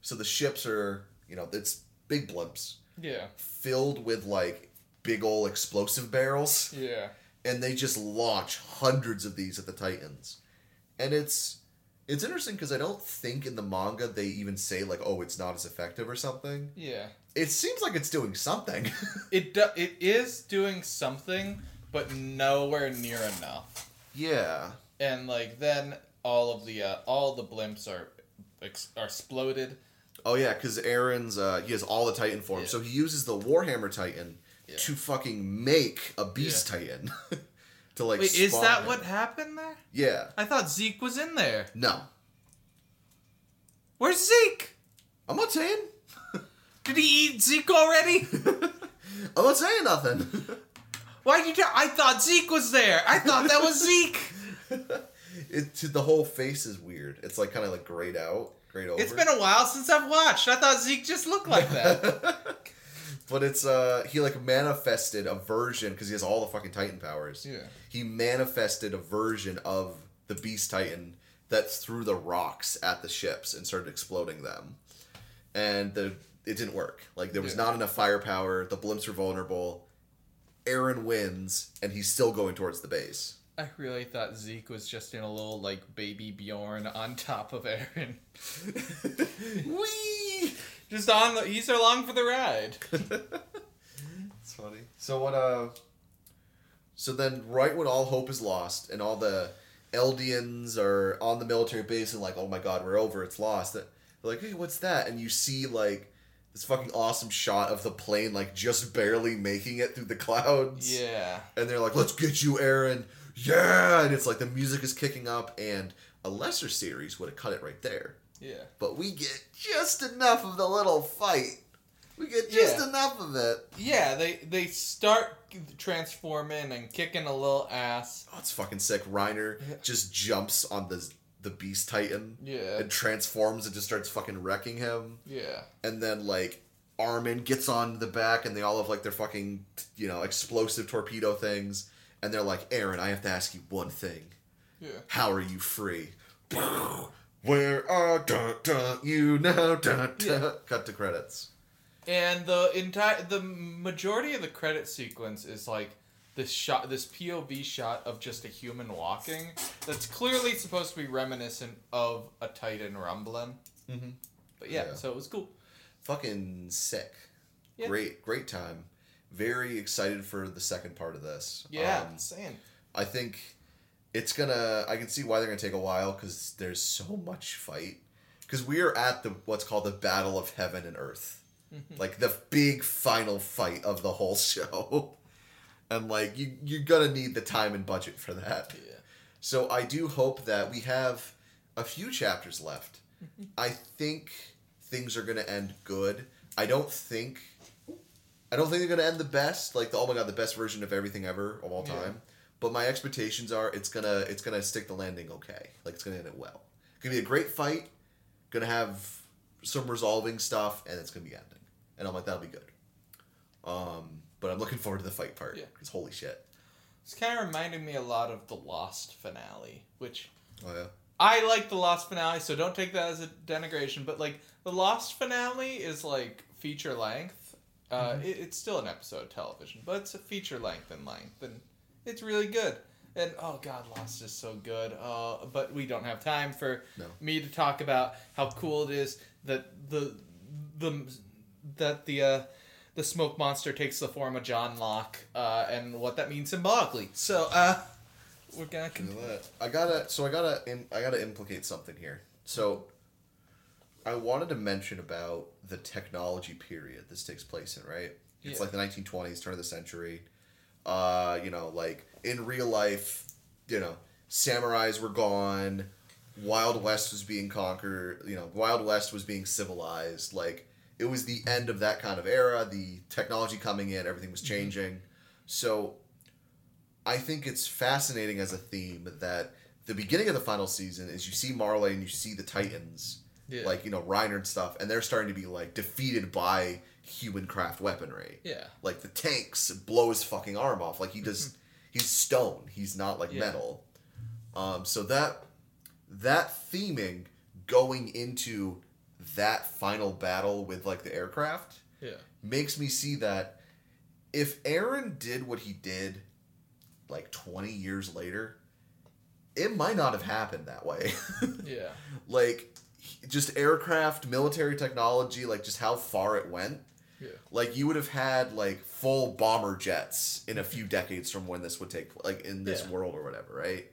so the ships are you know it's big blimps Yeah. filled with like big old explosive barrels Yeah. and they just launch hundreds of these at the Titans. And it's it's interesting because I don't think in the manga they even say like, oh, it's not as effective or something. Yeah. It seems like it's doing something. It do- it is doing something, but nowhere near enough. yeah. And like then all of the uh, all the blimps are ex- are exploded. Oh yeah, because Eren's uh, he has all the Titan forms, Yeah. so he uses the Warhammer Titan Yeah. to fucking make a Beast Titan. to like. Wait, is that him. what happened there? Yeah. I thought Zeke was in there. No, Where's Zeke? I'm not saying. Did he eat Zeke already? I'm not saying nothing. Why did you tell? I thought Zeke was there. I thought that was Zeke. it the whole face is weird. It's like kind of like grayed out, grayed over. It's been a while since I've watched. I thought Zeke just looked like that. but it's uh he like manifested a version because he has all the fucking Titan powers. Yeah. He manifested a version of the Beast Titan that threw the rocks at the ships and started exploding them, and the it didn't work. Like there was Yeah. not enough firepower. The blimps were vulnerable. Eren wins, and he's still going towards the base. I really thought Zeke was just in a little like baby Bjorn on top of Eren. Whee! Just on the he's along for the ride. It's funny. So what? Uh. So then, right when all hope is lost and all the Eldians are on the military base and like, oh my god, we're over, it's lost. They're like, hey, what's that? And you see like this fucking awesome shot of the plane like just barely making it through the clouds. Yeah. And they're like, let's get you, Eren. Yeah. And it's like the music is kicking up, and a lesser series would have cut it right there. Yeah. But we get just enough of the little fight. We get just Yeah. enough of it. Yeah, they they start transforming and kicking a little ass. Oh, it's fucking sick. Reiner just jumps on the the Beast Titan Yeah. and transforms and just starts fucking wrecking him. Yeah. And then like Armin gets on the back and they all have like their fucking you know explosive torpedo things. And they're like, Eren, I have to ask you one thing. Yeah. How are you free? Where are dun, dun, you now? Dun, dun. Yeah. Cut to credits. And the entire the majority of the credit sequence is like this shot this POV shot of just a human walking that's clearly supposed to be reminiscent of a Titan rumbling. Mm-hmm. But yeah, Yeah. so it was cool. Fucking sick. Yeah. Great, great time. Very excited for the second part of this. Yeah, Um, same. I think it's gonna. I can see why they're gonna take a while because there's so much fight. Because we are at the what's called the battle of heaven and earth, Mm-hmm. like the big final fight of the whole show, and like you you're gonna need the time and budget for that. Yeah. So I do hope that we have a few chapters left. I think things are gonna end good. I don't think I don't think they're gonna end the best, like the oh my god, the best version of everything ever of all Yeah. time. But my expectations are it's gonna it's gonna stick the landing okay. Like it's gonna end it well. It's gonna be a great fight, gonna have some resolving stuff, and it's gonna be ending. And I'm like, that'll be good. Um, but I'm looking forward to the fight part. Yeah. Because holy shit. It's kind of reminding me a lot of the Lost finale, which Oh yeah. I like the Lost finale, so don't take that as a denigration. But like the Lost finale is like feature length, Uh, it, it's still an episode of television, but it's a feature length in length, and it's really good. And oh god, Lost is so good. Uh, but we don't have time for No. me to talk about how cool it is that the the that the uh, the smoke monster takes the form of John Locke, uh, and what that means symbolically. So uh, we're gonna continue. I gotta. So I gotta. I gotta implicate something here. So, I wanted to mention about the technology period this takes place in. Right. It's Yeah. like the 1920s, turn of the century. Uh, you know, like in real life, you know, samurais were gone. Wild West was being conquered. You know, Wild West was being civilized. Like it was the end of that kind of era. The technology coming in, everything was changing. So I think it's fascinating as a theme that the beginning of the final season is you see Marley and you see the Titans, Yeah. like you know Reiner and stuff, and they're starting to be like defeated by human craft weaponry. Yeah. Like the tanks blow his fucking arm off. Like he does. he's stone. He's not like Yeah. metal. Um, so that that theming going into that final battle with like the aircraft Yeah. makes me see that if Eren did what he did like 20 years later, it might not have happened that way. Yeah. like just aircraft, military technology, like just how far it went. Yeah. Like you would have had like full bomber jets in a few decades from when this would take like in this Yeah. world or whatever, right?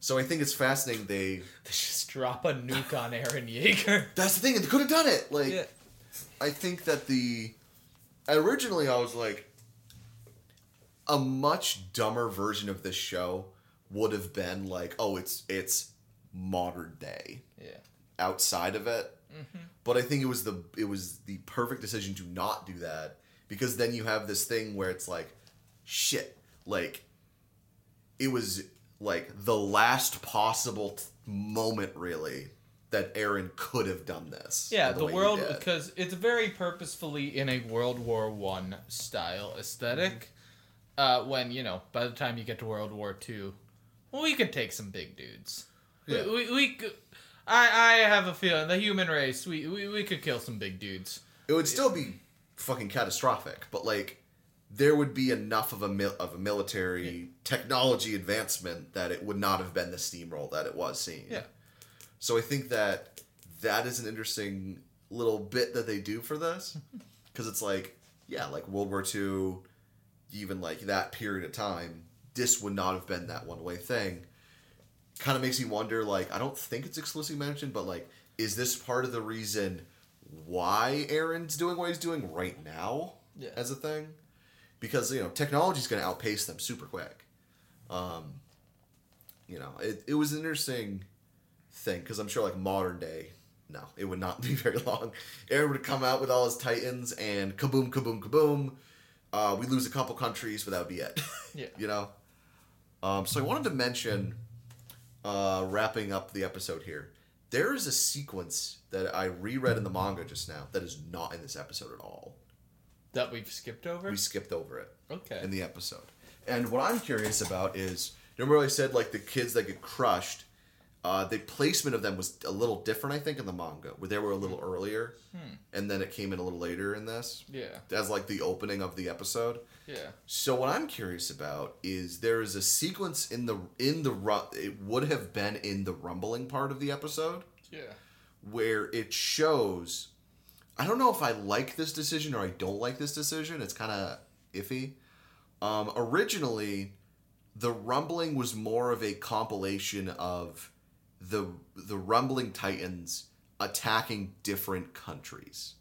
So I think it's fascinating they They just drop a nuke on Eren Yeager. That's the thing, they could have done it. Like Yeah. I think that the originally I was like a much dumber version of this show would have been like, oh, it's it's modern day Yeah. Outside of it. But I think it was the it was the perfect decision to not do that because then you have this thing where it's like, shit, like it was like the last possible t- moment really that Eren could have done this. Yeah, the the world because it's very purposefully in a World War One style aesthetic. Uh, when you know, by the time you get to World War Two, well, we could take some big dudes. Yeah. We, we, we could, I I have a feeling the human race we, we we could kill some big dudes. It would still be fucking catastrophic, but like there would be enough of a mil- of a military technology advancement that it would not have been the steamroll that it was seeing. Yeah. So I think that that is an interesting little bit that they do for this because it's like yeah, like World War II, even like that period of time, this would not have been that one way thing. Kind of makes me wonder. Like I don't think it's explicitly mentioned, but like, is this part of the reason why Eren's doing what he's doing right now Yeah. as a thing? Because you know technology's going to outpace them super quick. Um, you know, it, it was an interesting thing because I'm sure like modern day, no, it would not be very long. Eren would come out with all his titans and kaboom, kaboom, kaboom. Uh, we lose a couple countries, but that would be it. Yeah. you know. Um, so I wanted to mention, uh, wrapping up the episode here. There is a sequence that I reread in the manga just now that is not in this episode at all. That we've skipped over. We skipped over it Okay. in the episode. And what I'm curious about is remember I said like the kids that get crushed, uh, the placement of them was a little different, I think, in the manga, where they were a little earlier, and then it came in a little later in this yeah. as like the opening of the episode. Yeah. So what I'm curious about is there is a sequence in the in the it would have been in the rumbling part of the episode Yeah. where it shows I don't know if I like this decision or I don't like this decision. It's kind of iffy. Um, originally, the rumbling was more of a compilation of the the rumbling titans attacking different countries.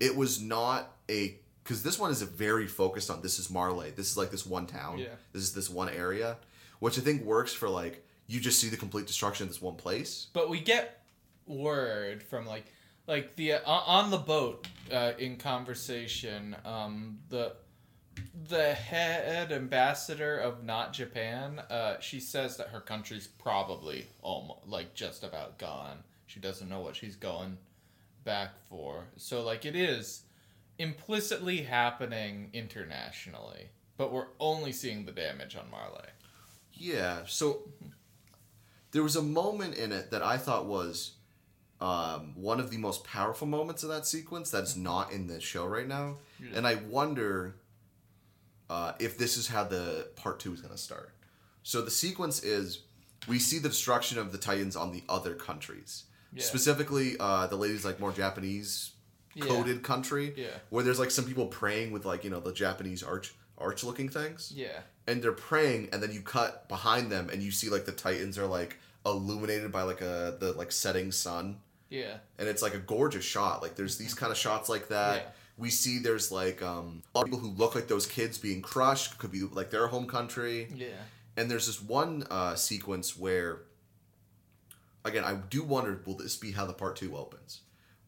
It was not a because this one is a very focused on this is Marley. This is like this one town. Yeah. This is this one area, which I think works for like you just see the complete destruction of this one place. But we get word from like like the uh, on the boat uh, in conversation um the the head ambassador of not Japan uh she says that her country's probably almost like just about gone. She doesn't know what she's going back for. So like it is implicitly happening internationally, but we're only seeing the damage on Marley. Yeah. So there was a moment in it that I thought was um, one of the most powerful moments of that sequence that's not in the show right now, Yeah. and I wonder uh, if this is how the part two is going to start. So the sequence is we see the destruction of the Titans on the other countries, Yeah. specifically uh, the ladies like more Japanese Yeah. coded country, Yeah. where there's like some people praying with like you know the Japanese arch arch looking things Yeah. and they're praying and then you cut behind them and you see like the titans are like illuminated by like a the like setting sun Yeah. and it's like a gorgeous shot like there's these kind of shots like that Yeah. we see there's like um a lot of people who look like those kids being crushed could be like their home country Yeah. and there's this one uh sequence where again i do wonder will this be how the part two opens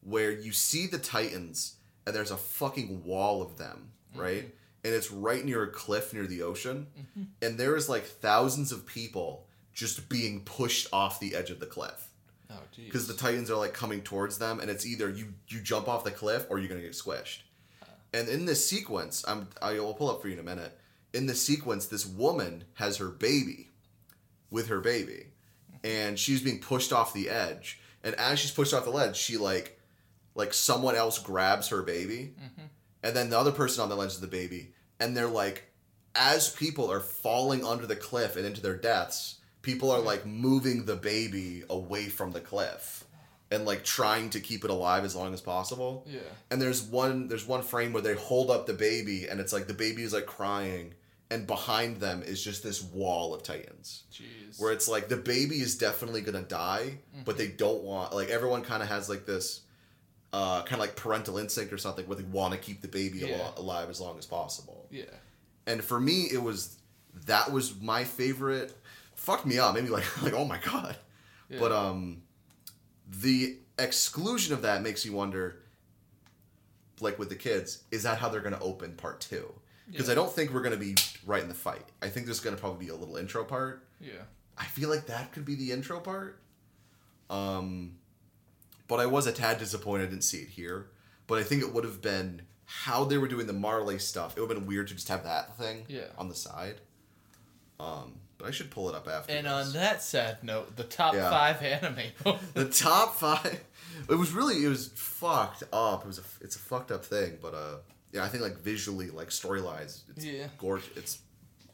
where you see the titans and there's a fucking wall of them mm-hmm. right? And it's right near a cliff near the ocean. Mm-hmm. And there is like thousands of people just being pushed off the edge of the cliff. Oh, because the titans are like coming towards them and it's either you you jump off the cliff or you're gonna get squished. Uh. And in this sequence i'm i'll pull up for you in a minute. In this sequence this woman has her baby with her baby mm-hmm. and she's being pushed off the edge. And as she's pushed off the ledge she like like someone else grabs her baby mm-hmm. and then the other person on the ledge is the baby and they're like as people are falling under the cliff and into their deaths people are like moving the baby away from the cliff and like trying to keep it alive as long as possible Yeah. and there's one there's one frame where they hold up the baby and it's like the baby is like crying and behind them is just this wall of titans Jeez. where it's like the baby is definitely gonna die but mm-hmm. they don't want like everyone kind of has like this uh, kind of like parental instinct or something where they want to keep the baby Yeah. al- alive as long as possible yeah. and for me it was that was my favorite fucked me up maybe like like oh my god Yeah. but um the exclusion of that makes you wonder like with the kids is that how they're going to open part two because Yeah. i don't think we're going to be right in the fight i think there's going to probably be a little intro part Yeah. i feel like that could be the intro part um but i was a tad disappointed i didn't see it here but i think it would have been how they were doing the marley stuff it would have been weird to just have that thing Yeah. on the side um but i should pull it up after And this. on that sad note, the top Yeah. five anime. the top five it was really it was fucked up it was a it's a fucked up thing but uh yeah i think like visually like storylines it's Yeah. gorgeous it's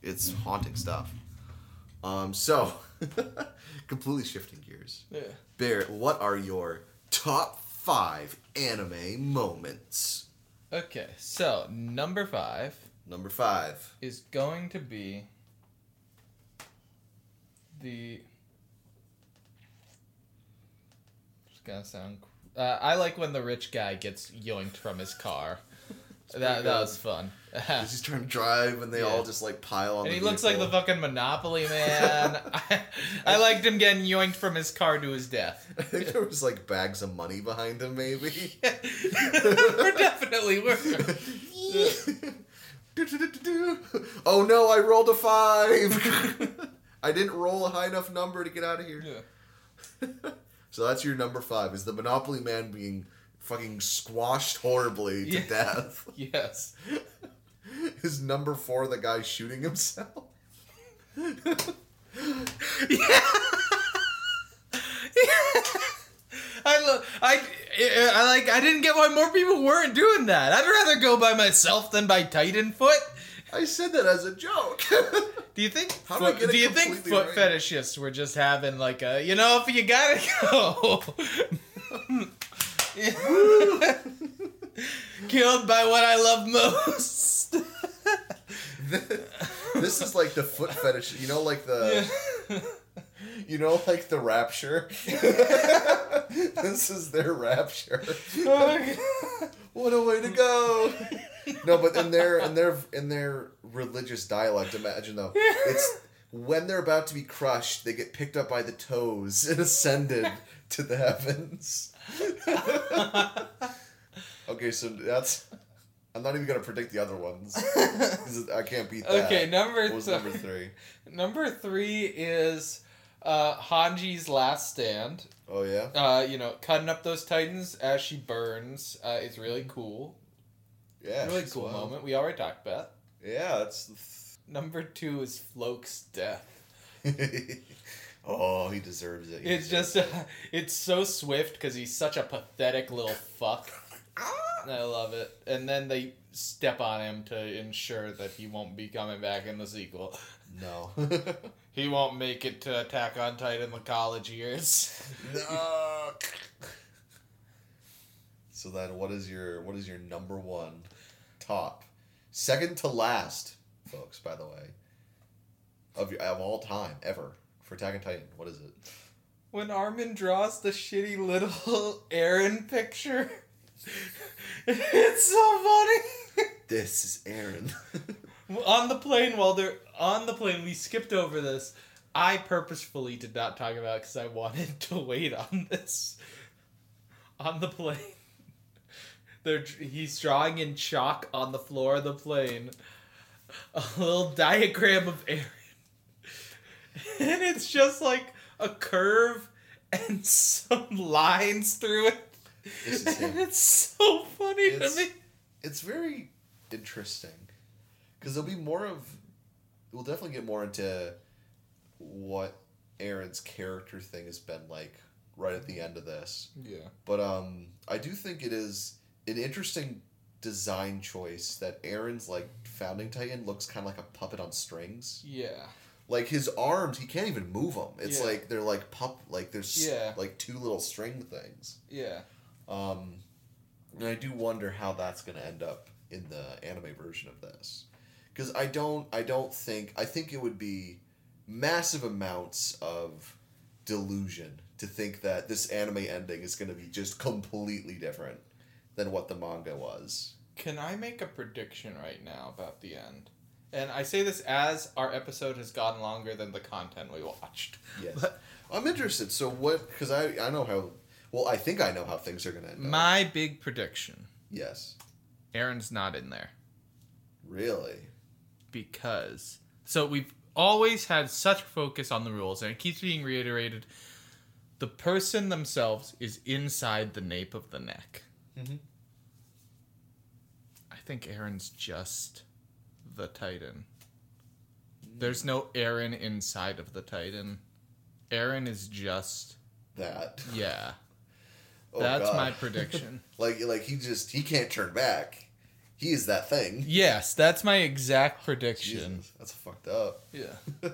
it's haunting stuff um so completely shifting gears yeah. barrett what are your top five anime moments Okay, so number five number five is going to be the. It's gonna sound. Uh, I like when the rich guy gets yoinked from his car. That that was fun. He's just trying to drive and they Yeah. all just like pile on And the he looks like the fucking Monopoly man. I, I liked him getting yoinked from his car to his death. i think there was like bags of money behind him maybe We're definitely were. oh no, I rolled a five. I didn't roll a high enough number to get out of here. Yeah. So that's your number five is the Monopoly Man being fucking squashed horribly to Yeah. death. Yes. Is number four the guy shooting himself? Yeah. I, lo- I, I like. I didn't get why more people weren't doing that. I'd rather go by myself than by Titan foot. I said that as a joke. Do you think? How do foot- get do you think foot right? fetishists were just having like a, you know, if you gotta go, killed by what I love most. this is like the foot fetish. You know, like the. You know, like the rapture. this is their rapture. What a way to go! No, but in their in their in their religious dialect, imagine though, it's when they're about to be crushed, they get picked up by the toes and ascended to the heavens. okay, so that's. I'm not even gonna predict the other ones. I can't beat that. Okay, number What was th- number three? Number three is uh, Hanji's last stand. Oh yeah. Uh, you know, cutting up those titans as she burns uh, is really cool. Yeah. really cool wild. moment. We already talked about. Yeah, that's. Number two is Floch's death. Oh, he deserves it. He It's deserves just, it's so swift because he's such a pathetic little fuck. I love it. And then they step on him to ensure that he won't be coming back in the sequel. No. He won't make it to Attack on Titan the college years. no. So then, what is your what is your number one top, second to last, folks? By the way, of your, of all time ever for Attack on Titan, what is it? When Armin draws the shitty little Eren picture, it's so funny. This is Eren. on the plane, while they're on the plane, we skipped over this. I purposefully did not talk about because I wanted to wait on this. On the plane, they're, he's drawing in chalk on the floor of the plane a little diagram of Eren. And it's just like a curve and some lines through it. This is him. And it's so funny It's- to me. it's very interesting because there'll be more of we'll definitely get more into what eren's character thing has been like right at the end of this Yeah. but um i do think it is an interesting design choice that eren's like founding titan looks kind of like a puppet on strings Yeah. Like his arms he can't even move them it's Yeah. like they're like pup like there's Yeah. like two little string things Yeah. um, and I do wonder how that's going to end up in the anime version of this, because I don't, I don't think, I think it would be massive amounts of delusion to think that this anime ending is going to be just completely different than what the manga was. Can I make a prediction right now about the end? And I say this as our episode has gone longer than the content we watched. Yes, But I'm interested. So what? Because I, I know how. Well, I think I know how things are going to end. up. my big prediction yes, Eren's not in there really. because. So we've always had such focus on the rules, and it keeps being reiterated. The person themselves is inside the nape of the neck. Mhm. I think Eren's just the Titan. There's no Eren inside of the Titan. Eren is just That. yeah. Oh, That's God. my prediction. Like like he just he can't turn back. He is that thing. yes, that's my exact prediction. Jesus, that's fucked up. Yeah.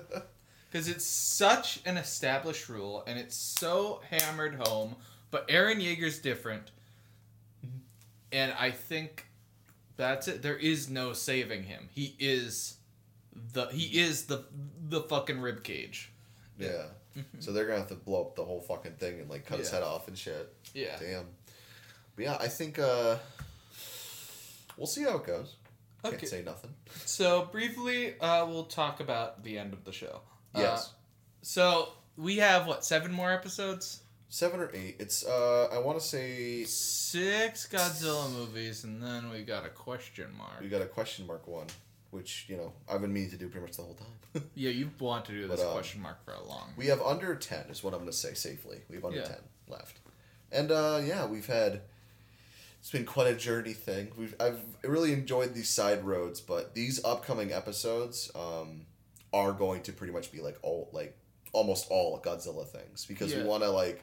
Because it's such an established rule and it's so hammered home, but Eren Yeager's different. And I think that's it. There is no saving him. He is the he is the the fucking rib cage. Yeah. So they're gonna have to blow up the whole fucking thing and like cut his Mm-hmm. Yeah. head off and shit. Yeah. Damn. But yeah, I think uh we'll see how it goes. Okay. Can't say nothing. So briefly, uh, we'll talk about the end of the show. Uh, Yes. so we have what seven more episodes? Seven or eight. It's uh I wanna say Six Godzilla movies, and then we got a question mark. we got a question mark one, which, you know, I've been meaning to do pretty much the whole time. Yeah, you want to do this But, um, question mark for a long. We have under 10 is what I'm going to say safely. We have under Yeah. 10 left. And uh, yeah, we've had it's been quite a journey thing. We've I've really enjoyed these side roads, but these upcoming episodes um, are going to pretty much be like all like almost all Godzilla things because we want to like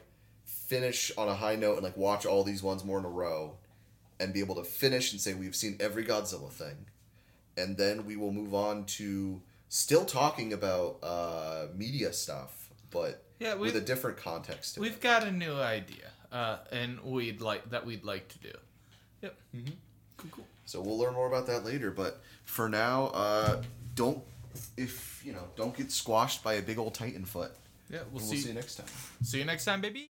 finish on a high note and like watch all these ones more in a row and be able to finish and say we've seen every Godzilla thing. And then we will move on to still talking about uh, media stuff, but yeah, with a different context to we've it. got a new idea, uh, and we'd like that we'd like to do. Yep. Mhm. Cool, cool. So we'll learn more about that later. But for now, uh, don't if you know don't get squashed by a big old titan foot. Yeah, we'll see. we'll see you next time. see you next time, baby.